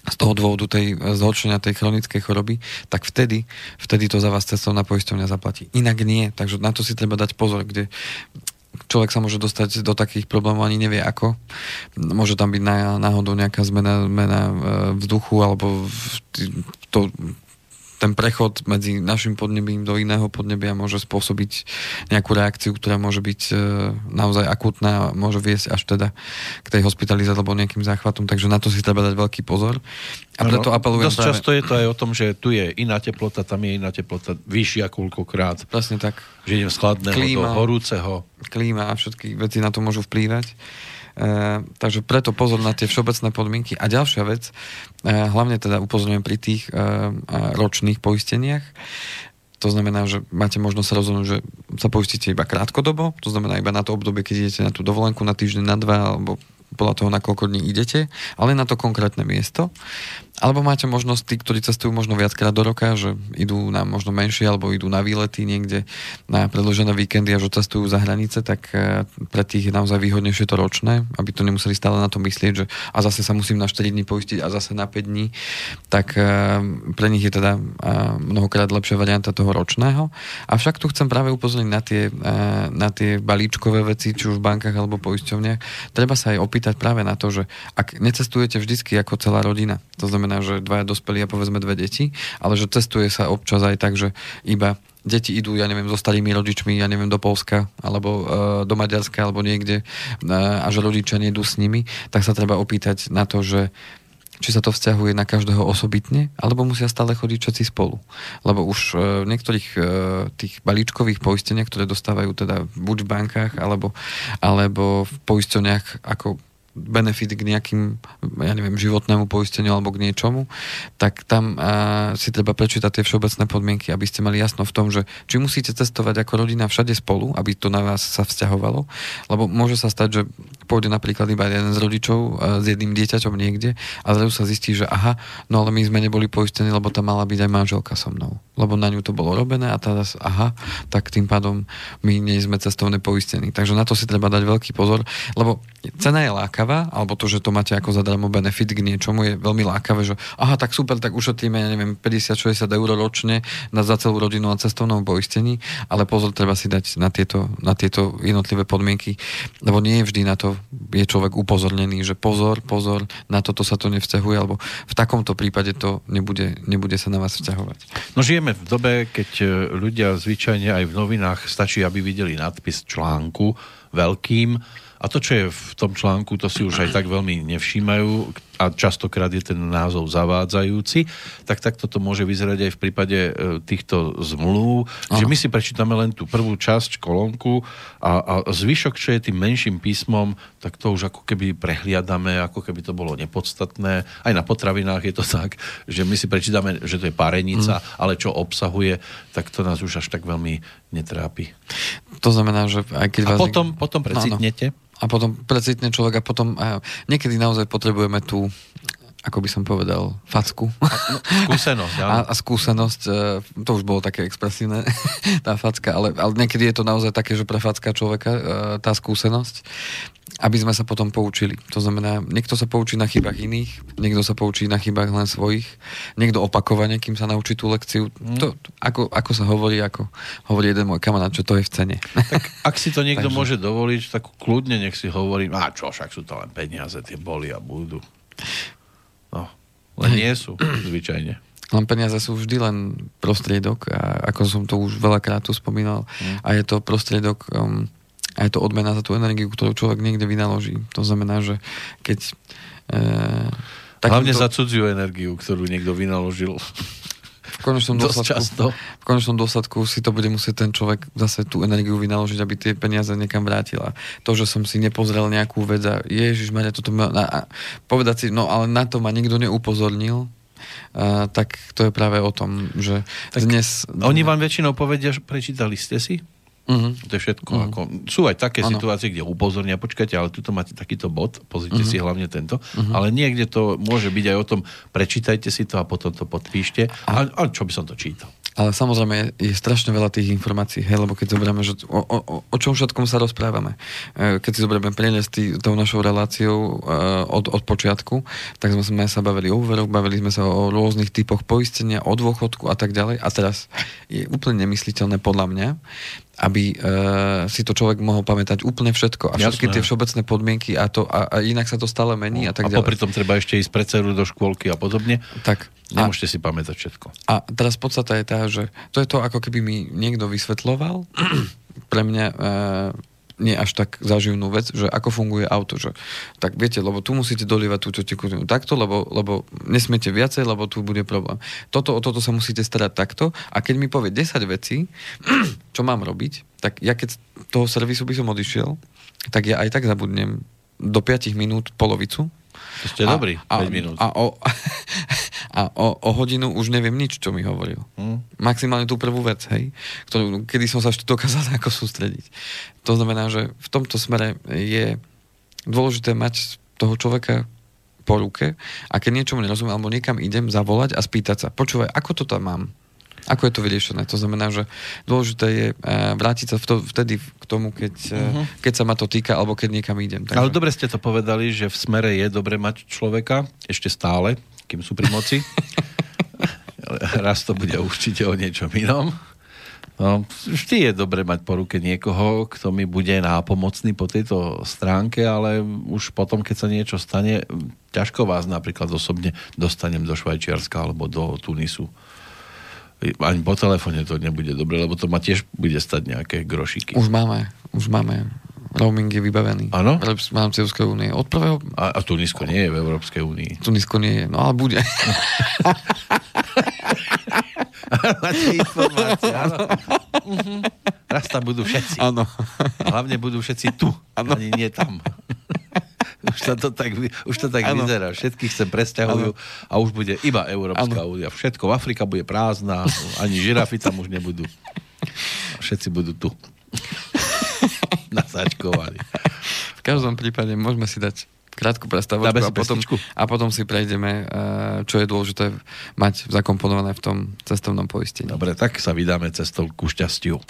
z toho dôvodu tej zhoršenia tej chronickej choroby, tak vtedy, vtedy to za vás cestovná poisťovňa zaplatí. Inak nie, takže na to si treba dať pozor, kde človek sa môže dostať do takých problémov, ani nevie ako. Môže tam byť náhodou nejaká zmena, zmena e, vzduchu alebo to ten prechod medzi našim podnebím do iného podnebia môže spôsobiť nejakú reakciu, ktorá môže byť e, naozaj akutná a môže viesť až teda k tej hospitalizácii alebo nejakým záchvatom, takže na to si treba dať veľký pozor. A preto ano, apelujem Dosť práve... často je to aj o tom, že tu je iná teplota, tam je iná teplota vyššia koľkokrát. Presne tak. Že idem z chladného klíma, do horúceho. Klíma a všetky veci na to môžu vplývať. E, takže preto pozor na tie všeobecné podmienky. A ďalšia vec, e, hlavne teda upozorňujem pri tých e, ročných poisteniach, to znamená, že máte možnosť sa rozhodnúť, že sa poistíte iba krátkodobo, to znamená iba na to obdobie, keď idete na tú dovolenku na týždeň, na dva, alebo podľa toho, na koľko dní idete, ale na to konkrétne miesto. Alebo máte možnosť tí, ktorí cestujú možno viackrát do roka, že idú na možno menšie alebo idú na výlety niekde na predložené víkendy a že cestujú za hranice, tak e, pre tých je naozaj výhodnejšie to ročné, aby to nemuseli stále na to myslieť, že a zase sa musím na 4 dní poistiť a zase na 5 dní, tak e, pre nich je teda e, mnohokrát lepšia varianta toho ročného. Avšak tu chcem práve upozorniť na tie, na tie balíčkové veci, či už v bankách alebo poisťovniach. Treba sa aj opýtať práve na to, že ak necestujete vždycky ako celá rodina, to znamená znamená, že dvaja dospelí a povedzme dve deti, ale že cestuje sa občas aj tak, že iba deti idú, ja neviem, so starými rodičmi, ja neviem, do Polska, alebo e, do Maďarska, alebo niekde e, a že rodičia nejdú s nimi, tak sa treba opýtať na to, že či sa to vzťahuje na každého osobitne, alebo musia stále chodiť všetci spolu. Lebo už e, v niektorých e, tých balíčkových poisteniach, ktoré dostávajú teda buď v bankách, alebo, alebo v poisteniach ako benefit k nejakým, ja neviem, životnému poisteniu alebo k niečomu, tak tam uh, si treba prečítať tie všeobecné podmienky, aby ste mali jasno v tom, že či musíte cestovať ako rodina všade spolu, aby to na vás sa vzťahovalo, lebo môže sa stať, že pôjde napríklad iba jeden z rodičov uh, s jedným dieťaťom niekde a zrazu sa zistí, že aha, no ale my sme neboli poistení, lebo tam mala byť aj manželka so mnou, lebo na ňu to bolo robené a teraz aha, tak tým pádom my nie sme cestovne poistení. Takže na to si treba dať veľký pozor, lebo cena je láka lákavá, alebo to, že to máte ako zadarmo benefit k niečomu je veľmi lákavé, že aha, tak super, tak ušetríme, ja neviem, 50-60 eur ročne na za celú rodinu a cestovnom poistení, ale pozor, treba si dať na tieto, na tieto jednotlivé podmienky, lebo nie vždy na to je človek upozornený, že pozor, pozor, na toto sa to nevzťahuje, alebo v takomto prípade to nebude, nebude sa na vás vzťahovať. No žijeme v dobe, keď e, ľudia zvyčajne aj v novinách stačí, aby videli nadpis článku veľkým, a to, čo je v tom článku, to si už aj tak veľmi nevšímajú a častokrát je ten názov zavádzajúci, tak takto to môže vyzerať aj v prípade e, týchto zmluv, Aha. že my si prečítame len tú prvú časť, kolónku a, a zvyšok, čo je tým menším písmom, tak to už ako keby prehliadame, ako keby to bolo nepodstatné. Aj na potravinách je to tak, že my si prečítame, že to je parenica, mm. ale čo obsahuje, tak to nás už až tak veľmi netrápi. To znamená, že aj keď a vás... potom, potom precitnete? No, no a potom precitne človek a potom a niekedy naozaj potrebujeme tú ako by som povedal, facku. A, no, skúsenosť, A, a skúsenosť, e, to už bolo také expresívne, tá facka, ale, ale niekedy je to naozaj také, že pre facka človeka e, tá skúsenosť aby sme sa potom poučili. To znamená, niekto sa poučí na chybách iných, niekto sa poučí na chybách len svojich, niekto opakovane, kým sa naučí tú lekciu. Mm. To, ako, ako sa hovorí, ako hovorí jeden môj kamarát, čo to je v cene. Tak ak si to niekto Takže... môže dovoliť, tak kľudne nech si hovorí, a čo, však sú to len peniaze, tie boli a budú. No, len nie sú, zvyčajne. Len peniaze sú vždy len prostriedok, a ako som to už veľakrát tu spomínal, mm. a je to prostriedok um, a je to odmena za tú energiu, ktorú človek niekde vynaloží. To znamená, že keď... E, takýmto... Hlavne za cudziu energiu, ktorú niekto vynaložil. V konečnom, dôsledku, často. v konečnom dôsledku si to bude musieť ten človek zase tú energiu vynaložiť, aby tie peniaze niekam vrátila. To, že som si nepozrel nejakú vec a Ježiš Maria, toto ma, a, a povedať si, no ale na to ma nikto neupozornil, a, tak to je práve o tom, že tak dnes... Oni vám väčšinou povedia, prečítali ste si? Uh-huh. To je všetko. Uh-huh. Ako, sú aj také ano. situácie, kde upozornia, počkajte, ale tuto máte takýto bod, pozrite uh-huh. si hlavne tento, uh-huh. ale niekde to môže byť aj o tom, prečítajte si to a potom to podpíšte. A, a čo by som to čítal? Ale samozrejme je, strašne veľa tých informácií, hej, lebo keď zoberieme, že o, o, o čom všetkom sa rozprávame. E, keď si zoberieme preniesť tý, tou našou reláciou e, od, od počiatku, tak sme sa bavili o úveroch, bavili sme sa o rôznych typoch poistenia, o dôchodku a tak ďalej. A teraz je úplne nemysliteľné podľa mňa, aby uh, si to človek mohol pamätať úplne všetko a všetky Jasné. tie všeobecné podmienky a, to, a, a inak sa to stále mení a tak a ďalej. A popri tom treba ešte ísť pre dceru do škôlky a podobne. Tak. Nemôžete a, si pamätať všetko. A teraz podstata je tá, že to je to, ako keby mi niekto vysvetloval pre mňa uh, nie až tak zaživnú vec, že ako funguje auto. Že, tak viete, lebo tu musíte dolievať túto tekutinu takto, lebo, lebo nesmiete viacej, lebo tu bude problém. Toto, o toto sa musíte starať takto a keď mi povie 10 vecí, čo mám robiť, tak ja keď toho servisu by som odišiel, tak ja aj tak zabudnem do 5 minút polovicu. To ste a, dobrý, 5 a, minút. A o, a o, o hodinu už neviem nič, čo mi hovoril. Hmm. Maximálne tú prvú vec, hej, ktorú, kedy som sa ešte dokázal ako sústrediť. To znamená, že v tomto smere je dôležité mať toho človeka po ruke a keď niečomu nerozumiem, alebo niekam idem zavolať a spýtať sa, počúvaj, ako to tam mám? Ako je to vyriešené? To znamená, že dôležité je uh, vrátiť sa v to, vtedy k tomu, keď, uh-huh. keď sa ma to týka, alebo keď niekam idem. Takže... Ale dobre ste to povedali, že v smere je dobre mať človeka, ešte stále, kým sú pri moci. Raz to bude určite o niečom inom. No, vždy je dobre mať po ruke niekoho, kto mi bude nápomocný po tejto stránke, ale už potom, keď sa niečo stane, ťažko vás napríklad osobne dostanem do Švajčiarska alebo do Tunisu. Ani po telefóne to nebude dobre, lebo to ma tiež bude stať nejaké grošiky. Už máme, už máme. Roaming je vybavený. Áno? V rámci Európskej únie. Od prvého... A, a Tunisko nie je v Európskej únii. Tunisko nie je, no ale bude. Máte informácie, áno. Uh-huh. Raz tam budú všetci. Áno. Hlavne budú všetci tu, ano. ani nie tam. už, to, to tak, už to tak vyzerá. Všetkých sa presťahujú a už bude iba Európska únia. Všetko, Afrika bude prázdna, ani žirafy tam už nebudú. Všetci budú tu. Nasačkovaní. V každom prípade môžeme si dať krátku prestávočku a potom, a potom si prejdeme, eh, čo je dôležité mať zakomponované v tom cestovnom poistení. Dobre, tak sa vydáme cestou ku šťastiu.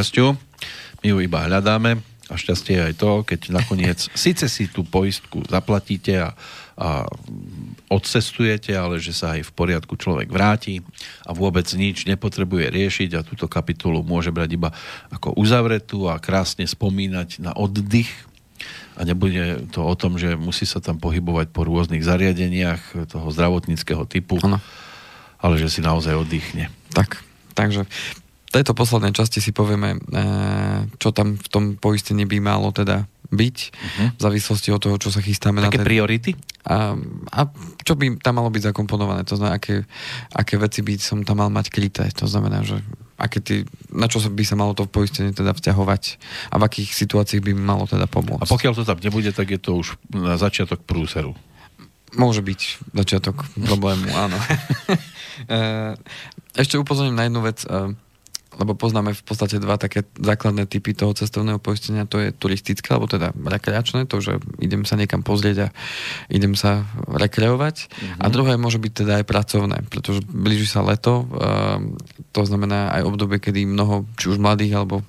Cestu ku šťastiu. My ju iba hľadáme a šťastie je aj to, keď nakoniec síce si tú poistku zaplatíte a, a odcestujete, ale že sa aj v poriadku človek vráti a vôbec nič nepotrebuje riešiť a túto kapitolu môže brať iba ako uzavretú a krásne spomínať na oddych a nebude to o tom, že musí sa tam pohybovať po rôznych zariadeniach toho zdravotníckého typu, ano. ale že si naozaj oddychne. Tak, takže tejto poslednej časti si povieme, e, čo tam v tom poistení by malo teda byť, uh-huh. v závislosti od toho, čo sa chystáme Také na ten... priority? A, a čo by tam malo byť zakomponované, to znamená, aké, aké veci by som tam mal mať kryté, to znamená, že aké ty, na čo by sa malo to v poistení teda vzťahovať a v akých situáciách by mi malo teda pomôcť. A pokiaľ to tam nebude, tak je to už na začiatok prúseru. Môže byť začiatok problému, áno. E, ešte upozorním na jednu vec, e, lebo poznáme v podstate dva také základné typy toho cestovného poistenia, to je turistické, alebo teda rekreačné, to, že idem sa niekam pozrieť a idem sa rekreovať. Mm-hmm. A druhé môže byť teda aj pracovné, pretože blíži sa leto, uh, to znamená aj obdobie, kedy mnoho, či už mladých alebo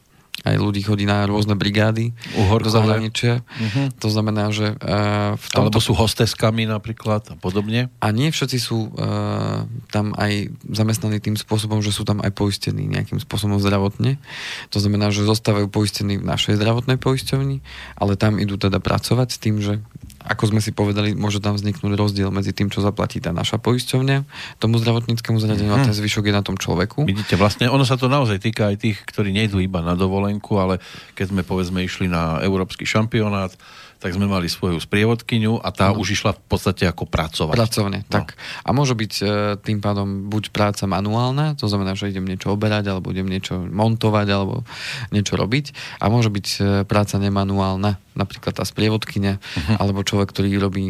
aj ľudí chodí na rôzne brigády Uhorkové. do zahraničia. Mhm. To znamená, že uh, v tomto... Alebo sú hosteskami napríklad a podobne. A nie všetci sú uh, tam aj zamestnaní tým spôsobom, že sú tam aj poistení nejakým spôsobom zdravotne. To znamená, že zostávajú poistení v našej zdravotnej poisťovni, ale tam idú teda pracovať s tým, že ako sme si povedali, môže tam vzniknúť rozdiel medzi tým, čo zaplatí tá naša poisťovňa, tomu zdravotníckému zariadeniu a ten zvyšok je na tom človeku. Vidíte, vlastne ono sa to naozaj týka aj tých, ktorí nejdú iba na dovolenku, ale keď sme povedzme išli na európsky šampionát, tak sme mali svoju sprievodkyňu a tá Áno. už išla v podstate ako pracovať. Pracovne, No. tak. A môže byť e, tým pádom buď práca manuálna, to znamená, že idem niečo oberať, alebo idem niečo montovať, alebo niečo robiť. A môže byť e, práca nemanuálna, napríklad tá sprievodkyňa, uh-huh. alebo človek, ktorý robí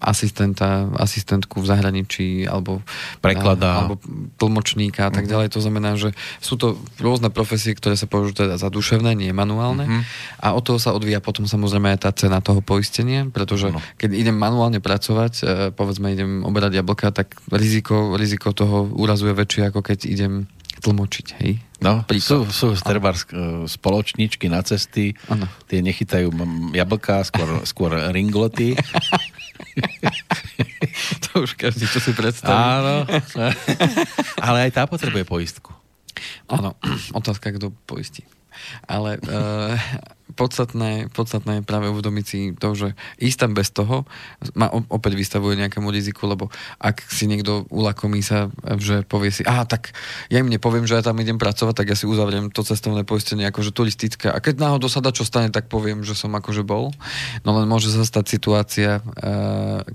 asistenta, asistentku v zahraničí, alebo Prekladá. alebo tlmočníka a tak ďalej. To znamená, že sú to rôzne profesie, ktoré sa považujú teda za duševné, nie manuálne. Mhm. A od toho sa odvíja potom samozrejme aj tá cena toho poistenia, pretože Áno. keď idem manuálne pracovať, e, povedzme idem oberať jablka, tak riziko, riziko toho úrazu je väčšie, ako keď idem tlmočiť, hej? No, sú, Príklad. sú trebárs e, spoločničky na cesty, Áno. tie nechytajú jablká, skôr, skôr ringloty. to už každý, čo si predstaví. Áno. Ale aj tá potrebuje poistku. Áno, otázka, kto poistí. Ale e, podstatné, podstatné je práve uvedomiť si to, že ísť tam bez toho ma opäť vystavuje nejakému riziku, lebo ak si niekto ulakomí sa, že povie si, aha, tak ja im nepoviem, že ja tam idem pracovať, tak ja si uzavriem to cestovné poistenie akože turistické. A keď náhodou sa dá čo stane, tak poviem, že som akože bol. No len môže sa stať situácia, e,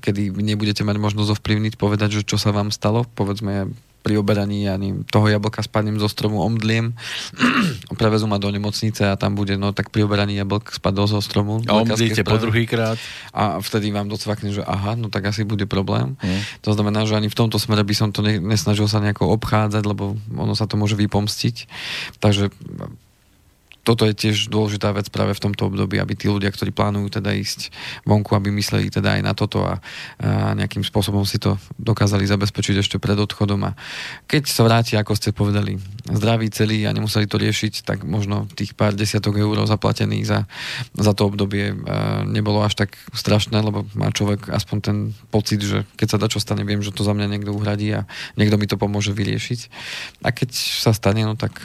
kedy nebudete mať možnosť ovplyvniť, povedať, že čo sa vám stalo. Povedzme, pri oberaní neviem, toho jablka spadnem zo stromu, omdliem, prevezú ma do nemocnice a tam bude, no tak pri oberaní jablk spadol zo stromu. A omdlíte po druhýkrát. A vtedy vám docvakne, že aha, no tak asi bude problém. Mm. To znamená, že ani v tomto smere by som to ne, nesnažil sa nejako obchádzať, lebo ono sa to môže vypomstiť. Takže toto je tiež dôležitá vec práve v tomto období, aby tí ľudia, ktorí plánujú teda ísť vonku, aby mysleli teda aj na toto a, a nejakým spôsobom si to dokázali zabezpečiť ešte pred odchodom a keď sa vráti, ako ste povedali, zdraví celý a nemuseli to riešiť, tak možno tých pár desiatok eur zaplatených za, za to obdobie nebolo až tak strašné, lebo má človek aspoň ten pocit, že keď sa dá čo stane, viem, že to za mňa niekto uhradí a niekto mi to pomôže vyriešiť. A keď sa stane, no tak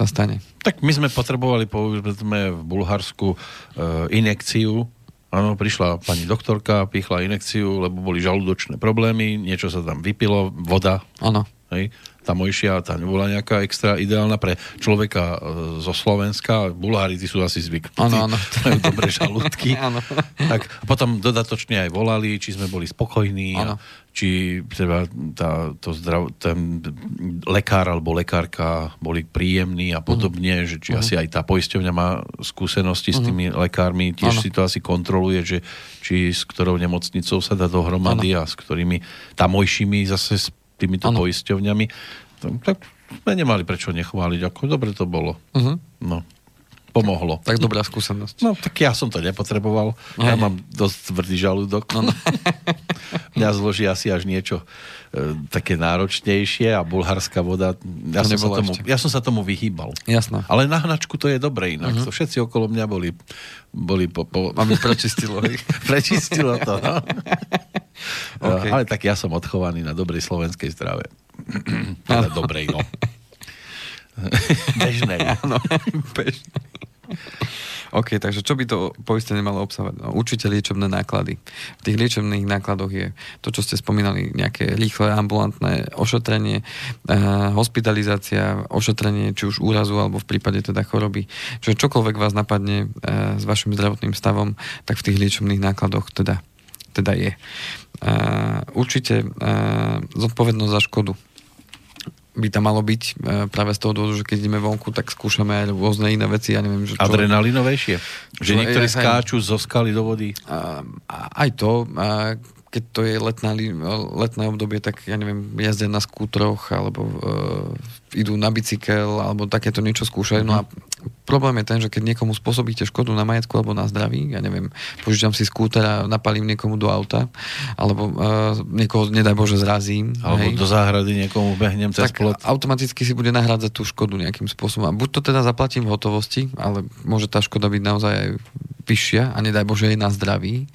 sa stane. Tak my sme potrebovali, povedzme, v Bulharsku e, inekciu. Áno, prišla pani doktorka, pichla inekciu, lebo boli žalúdočné problémy, niečo sa tam vypilo, voda, Áno. hej, tamojšia, tá nebola nejaká extra ideálna pre človeka e, zo Slovenska. Bulhári, tí sú asi zvyknutí. Áno, áno. Majú dobré žalúdky. Áno. tak a potom dodatočne aj volali, či sme boli spokojní, a či teda tá, to zdrav, ten lekár alebo lekárka boli príjemní a podobne, že či asi aj tá poisťovňa má skúsenosti s tými lekármi, tiež Áno. si to asi kontroluje, že či s ktorou nemocnicou sa dá dohromady a s ktorými tamojšími zase týmito Áno. poisťovňami. Tak sme nemali prečo nechváliť, ako dobre to bolo. Uh-huh. No, pomohlo. Tak dobrá skúsenosť. No, tak ja som to nepotreboval. Ja Hej. mám dosť tvrdý žalúdok. No, no. Mňa zloží asi až niečo e, také náročnejšie a bulharská voda. Ja To som, sa tomu, ešte. ja som sa tomu vyhýbal. Jasné. Ale na hnačku to je dobre inak. Uh-huh. To všetci okolo mňa boli, boli po, po, Máme prečistilo. hej. prečistilo to. No? OK. Ale tak ja som odchovaný na dobrej slovenskej strave. Ale dobrej, no. Bežnej. Áno, bežne. OK, takže čo by to poistenie malo obsahovať? No, určite liečebné náklady. V tých liečebných nákladoch je to, čo ste spomínali, nejaké rýchle ambulantné ošetrenie, eh, hospitalizácia, ošetrenie či už úrazu alebo v prípade teda choroby. Čiže čokoľvek vás napadne eh, s vašim zdravotným stavom, tak v tých liečebných nákladoch teda, teda je. Eh, určite eh, zodpovednosť za škodu by tam malo byť e, práve z toho dôvodu, že keď ideme vonku, tak skúšame aj rôzne iné veci, ja neviem, že čo... Adrenalinovejšie? Že Čo- niektorí ja- skáču zo skaly do vody? A, aj to, a keď to je letná, letné obdobie, tak ja neviem, jazdia na skútroch, alebo e, idú na bicykel, alebo takéto niečo skúšajú. No a problém je ten, že keď niekomu spôsobíte škodu na majetku alebo na zdraví, ja neviem, požičam si skúter a napalím niekomu do auta, alebo e, niekoho, nedaj Bože, zrazím. Alebo hej, do záhrady niekomu behnem cez tak plot? automaticky si bude nahrádzať tú škodu nejakým spôsobom. A buď to teda zaplatím v hotovosti, ale môže tá škoda byť naozaj aj vyššia a nedaj Bože aj na zdraví,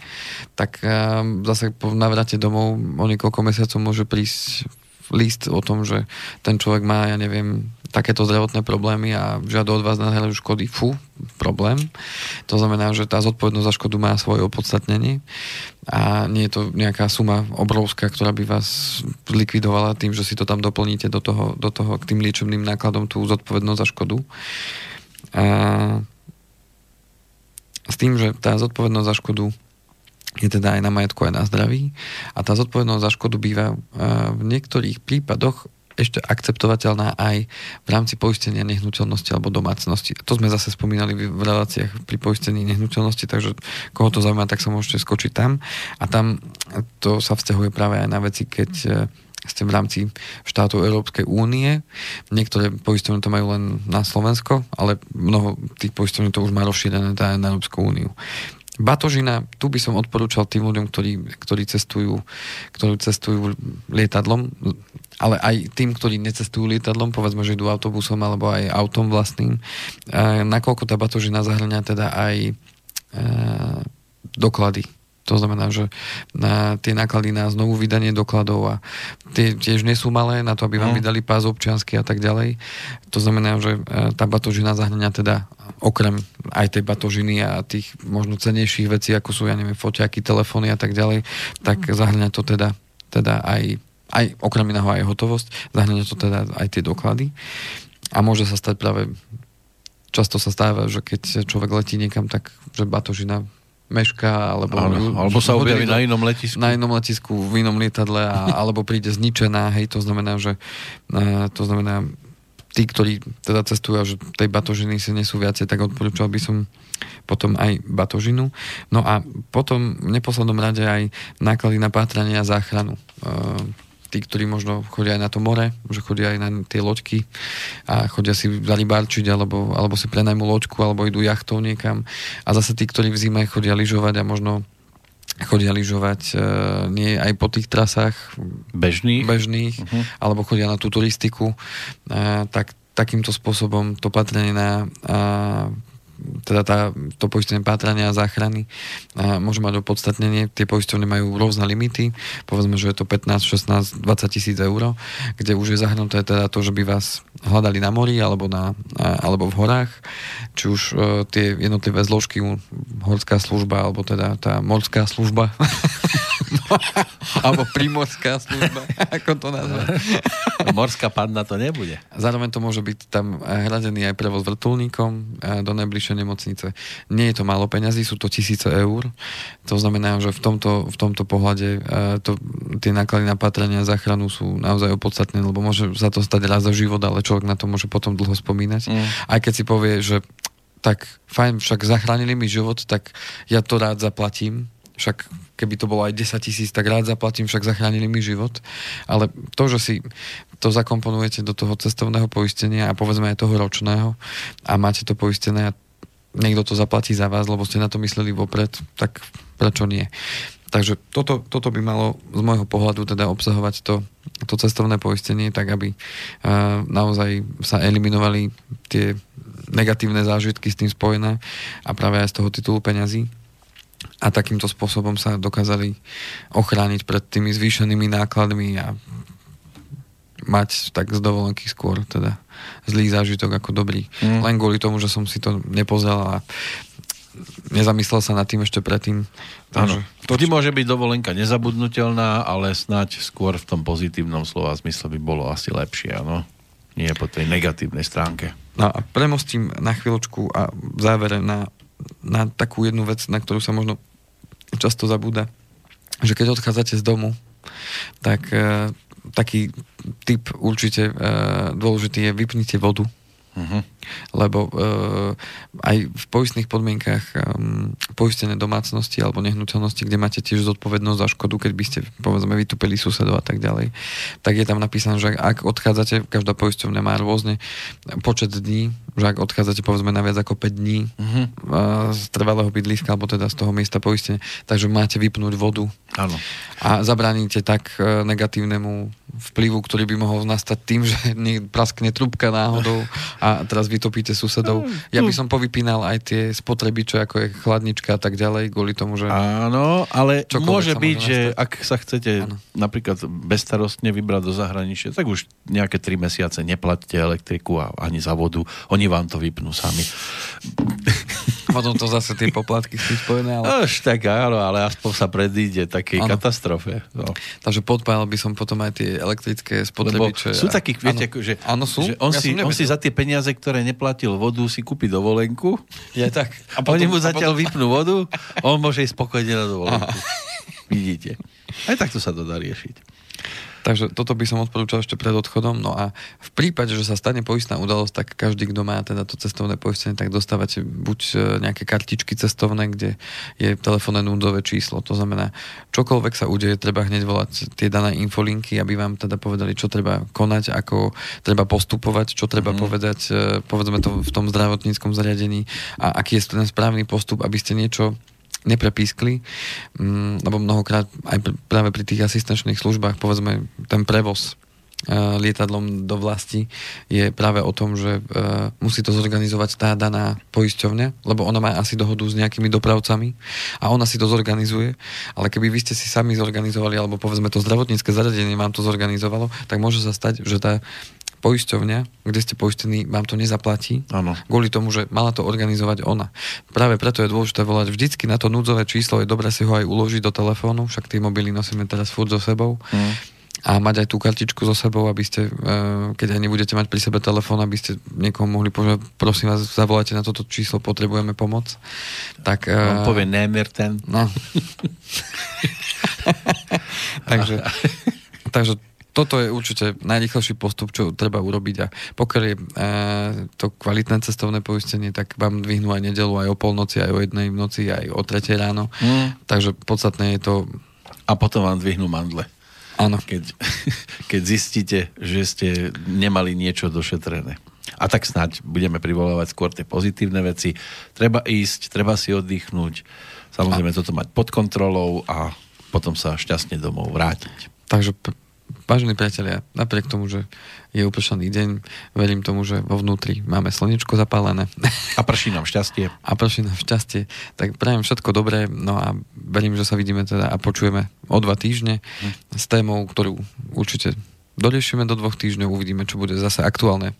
tak um, zase po navrate domov o niekoľko mesiacov môže prísť list o tom, že ten človek má, ja neviem, takéto zdravotné problémy a žiada od vás nahľadajú škody. Fú, problém. To znamená, že tá zodpovednosť za škodu má svoje opodstatnenie a nie je to nejaká suma obrovská, ktorá by vás likvidovala tým, že si to tam doplníte do toho, do toho k tým liečebným nákladom tú zodpovednosť za škodu. A s tým, že tá zodpovednosť za škodu je teda aj na majetku, aj na zdraví. A tá zodpovednosť za škodu býva v niektorých prípadoch ešte akceptovateľná aj v rámci poistenia nehnuteľnosti alebo domácnosti. To sme zase spomínali v reláciách pri poistení nehnuteľnosti, takže koho to zaujíma, tak sa môžete skočiť tam. A tam to sa vzťahuje práve aj na veci, keď eh, ste v rámci štátov Európskej únie. Niektoré poisťovne to majú len na Slovensko, ale mnoho tých poisťovní to už má rozšírené aj na Európsku úniu. Batožina, tu by som odporúčal tým ľuďom, ktorí, ktorí, cestujú, ktorí cestujú lietadlom, ale aj tým, ktorí necestujú lietadlom, povedzme, že idú autobusom alebo aj autom vlastným, e, nakoľko tá batožina zahrňa teda aj e, doklady. To znamená, že na tie náklady na znovu vydanie dokladov a tie tiež nie sú malé na to, aby vám Mm. vydali pás občiansky a tak ďalej. To znamená, že e, tá batožina zahrňa teda okrem aj tej batožiny a tých možno cenejších vecí, ako sú, ja neviem, foťaky, telefóny a tak ďalej, tak zahrňa to teda, teda aj, aj okrem iného aj hotovosť, zahrňa to teda aj tie doklady. A môže sa stať práve často sa stáva, že keď človek letí niekam, tak že batožina mešká, alebo, Áno, alebo sa objaví na inom letisku. na inom letisku, v inom lietadle, a, alebo príde zničená, hej, to znamená, že uh, to znamená, tí, ktorí teda cestujú a že tej batožiny si nesú viacej, tak odporúčal by som potom aj batožinu. No a potom v neposlednom rade aj náklady na pátranie a záchranu. Uh, tí, ktorí možno chodia aj na to more, že chodia aj na tie loďky a chodia si zarybárčiť alebo, alebo si prenajmú loďku alebo idú jachtou niekam. A zase tí, ktorí v zime chodia lyžovať a možno chodia lyžovať e, nie aj po tých trasách Bežných? bežných, Mhm. alebo chodia na tú turistiku, e, tak takýmto spôsobom to patrenie na teda tá, to poistenie pátrania a záchrany a môže mať opodstatnenie. Tie poisťovne majú rôzne limity, povedzme, že je to 15, 16, 20 tisíc eur, kde už je zahrnuté teda to, že by vás hľadali na mori alebo, na, alebo v horách, či už e, tie jednotlivé zložky, horská služba, alebo teda tá morská služba, alebo primorská služba, ako to nazvať. Morská panna to nebude. Zároveň to môže byť tam eh, hradený aj prevoz vrtulníkom eh, do najbližšej nemocnice. Nie je to málo peňazí, sú to tisíce eur. To znamená, že v tomto, v tomto pohľade to, tie náklady na patranie a záchranu sú naozaj opodstatné, lebo môže sa to stať raz za život, ale človek na to môže potom dlho spomínať. Mm. Aj keď si povie, že tak fajn, však zachránili mi život, tak ja to rád zaplatím. Však keby to bolo aj 10 tisíc, tak rád zaplatím, však zachránili mi život. Ale to, že si to zakomponujete do toho cestovného poistenia a povedzme aj toho ročného a máte to poistené a niekto to zaplatí za vás, lebo ste na to mysleli vopred, tak prečo nie? Takže toto, toto by malo z môjho pohľadu teda obsahovať to, to cestovné poistenie, tak aby uh, naozaj sa eliminovali tie negatívne zážitky s tým spojené a práve aj z toho titulu peňazí a takýmto spôsobom sa dokázali ochrániť pred tými zvýšenými nákladmi a mať tak z dovolenky skôr teda zlý zážitok ako dobrý. Mm. Len kvôli tomu, že som si to nepozeral a nezamyslel sa nad tým ešte predtým. Áno. Vždy môže byť dovolenka nezabudnutelná, ale snať skôr v tom pozitívnom slova zmysle by bolo asi lepšie, áno. Nie po tej negatívnej stránke. No a premostím na chvíľočku a v závere na, na takú jednu vec, na ktorú sa možno často zabúda, že keď odchádzate z domu, tak e, taký typ určite e, dôležitý je vypnite vodu Uh-huh. Lebo uh, aj v poistných podmienkach um, poistené domácnosti alebo nehnuteľnosti, kde máte tiež zodpovednosť za škodu, keď by ste povedzme vytúpili susedov a tak ďalej, tak je tam napísané, že ak odchádzate, každá poisťovňa má rôzne počet dní, že ak odchádzate povedzme na viac ako 5 dní uh-huh. uh, z trvalého bydliska alebo teda z toho miesta poistenia, takže máte vypnúť vodu. Áno. A zabránite tak uh, negatívnemu vplyvu, ktorý by mohol nastať tým, že praskne trubka náhodou a teraz vytopíte susedov. Ja by som povypínal aj tie spotrebiče, ako je chladnička a tak ďalej, kvôli tomu, že... Áno, ale môže byť, môže že ak sa chcete Áno. napríklad bezstarostne vybrať do zahraničia, tak už nejaké tri mesiace neplatíte elektriku a ani za vodu. Oni vám to vypnú sami. Potom to zase tie poplatky sú spojené. Ale... Až tak áno, ale aspoň sa predíde takej áno. katastrofe. No. Takže podpájal by som potom aj tie elektrické spotrebiče. Lebo sú takých, viete, áno. že, áno, sú? že on, ja si, on si za tie peniaze, ktoré neplatil vodu, si kúpi dovolenku. Je tak. A potom, Oni mu zatiaľ potom... vypnú vodu, on môže ísť spokojne na dovolenku. Vidíte. Aj takto sa to dá riešiť. Takže toto by som odporúčal ešte pred odchodom. No a v prípade, že sa stane poistná udalosť, tak každý, kto má teda to cestovné poistenie, tak dostávate buď e, nejaké kartičky cestovné, kde je telefónne núdzové číslo. To znamená, čokoľvek sa udeje, treba hneď volať tie dané infolinky, aby vám teda povedali, čo treba konať, ako treba postupovať, čo treba mm. povedať, e, povedzme to v tom zdravotníckom zariadení a aký je ten správny postup, aby ste niečo neprepískli, mm, lebo mnohokrát aj práve pri tých asistenčných službách, povedzme, ten prevoz lietadlom do vlasti je práve o tom, že uh, musí to zorganizovať tá daná poisťovňa, lebo ona má asi dohodu s nejakými dopravcami a ona si to zorganizuje, ale keby vy ste si sami zorganizovali, alebo povedzme to zdravotnícke zariadenie vám to zorganizovalo, tak môže sa stať, že tá poisťovňa, kde ste poistení, vám to nezaplatí. Ano. Kvôli tomu, že mala to organizovať ona. Práve preto je dôležité volať vždycky na to núdzové číslo, je dobré si ho aj uložiť do telefónu, však tie mobily nosíme teraz furt so sebou. Mm. A mať aj tú kartičku so sebou, aby ste, eh, keď aj nebudete mať pri sebe telefón, aby ste niekomu mohli povedať, prosím vás, zavolajte na toto číslo, potrebujeme pomoc. Tak, On uh, povie nemer ten. No. takže, takže toto je určite najrychlejší postup, čo treba urobiť a pokiaľ je e, to kvalitné cestovné poistenie, tak vám dvihnú aj nedelu, aj o polnoci, aj o jednej v noci, aj o tretej ráno. Mm. Takže podstatné je to... A potom vám dvihnú mandle. Áno. Keď, keď zistíte, že ste nemali niečo došetrené. A tak snáď budeme privolávať skôr tie pozitívne veci. Treba ísť, treba si oddychnúť, samozrejme a... toto mať pod kontrolou a potom sa šťastne domov vrátiť. Takže vážení priatelia, napriek tomu, že je upršaný deň, verím tomu, že vo vnútri máme slnečko zapálené. A prší nám šťastie. A prší nám šťastie. Tak prajem všetko dobré, no a verím, že sa vidíme teda a počujeme o dva týždne hm. s témou, ktorú určite doriešime do dvoch týždňov, uvidíme, čo bude zase aktuálne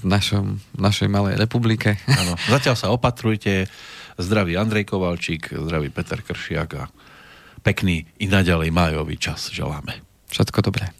v našom, našej malej republike. Áno, zatiaľ sa opatrujte. Zdraví Andrej Kovalčík, zdraví Peter Kršiak a pekný i naďalej májový čas želáme. Všetko dobré.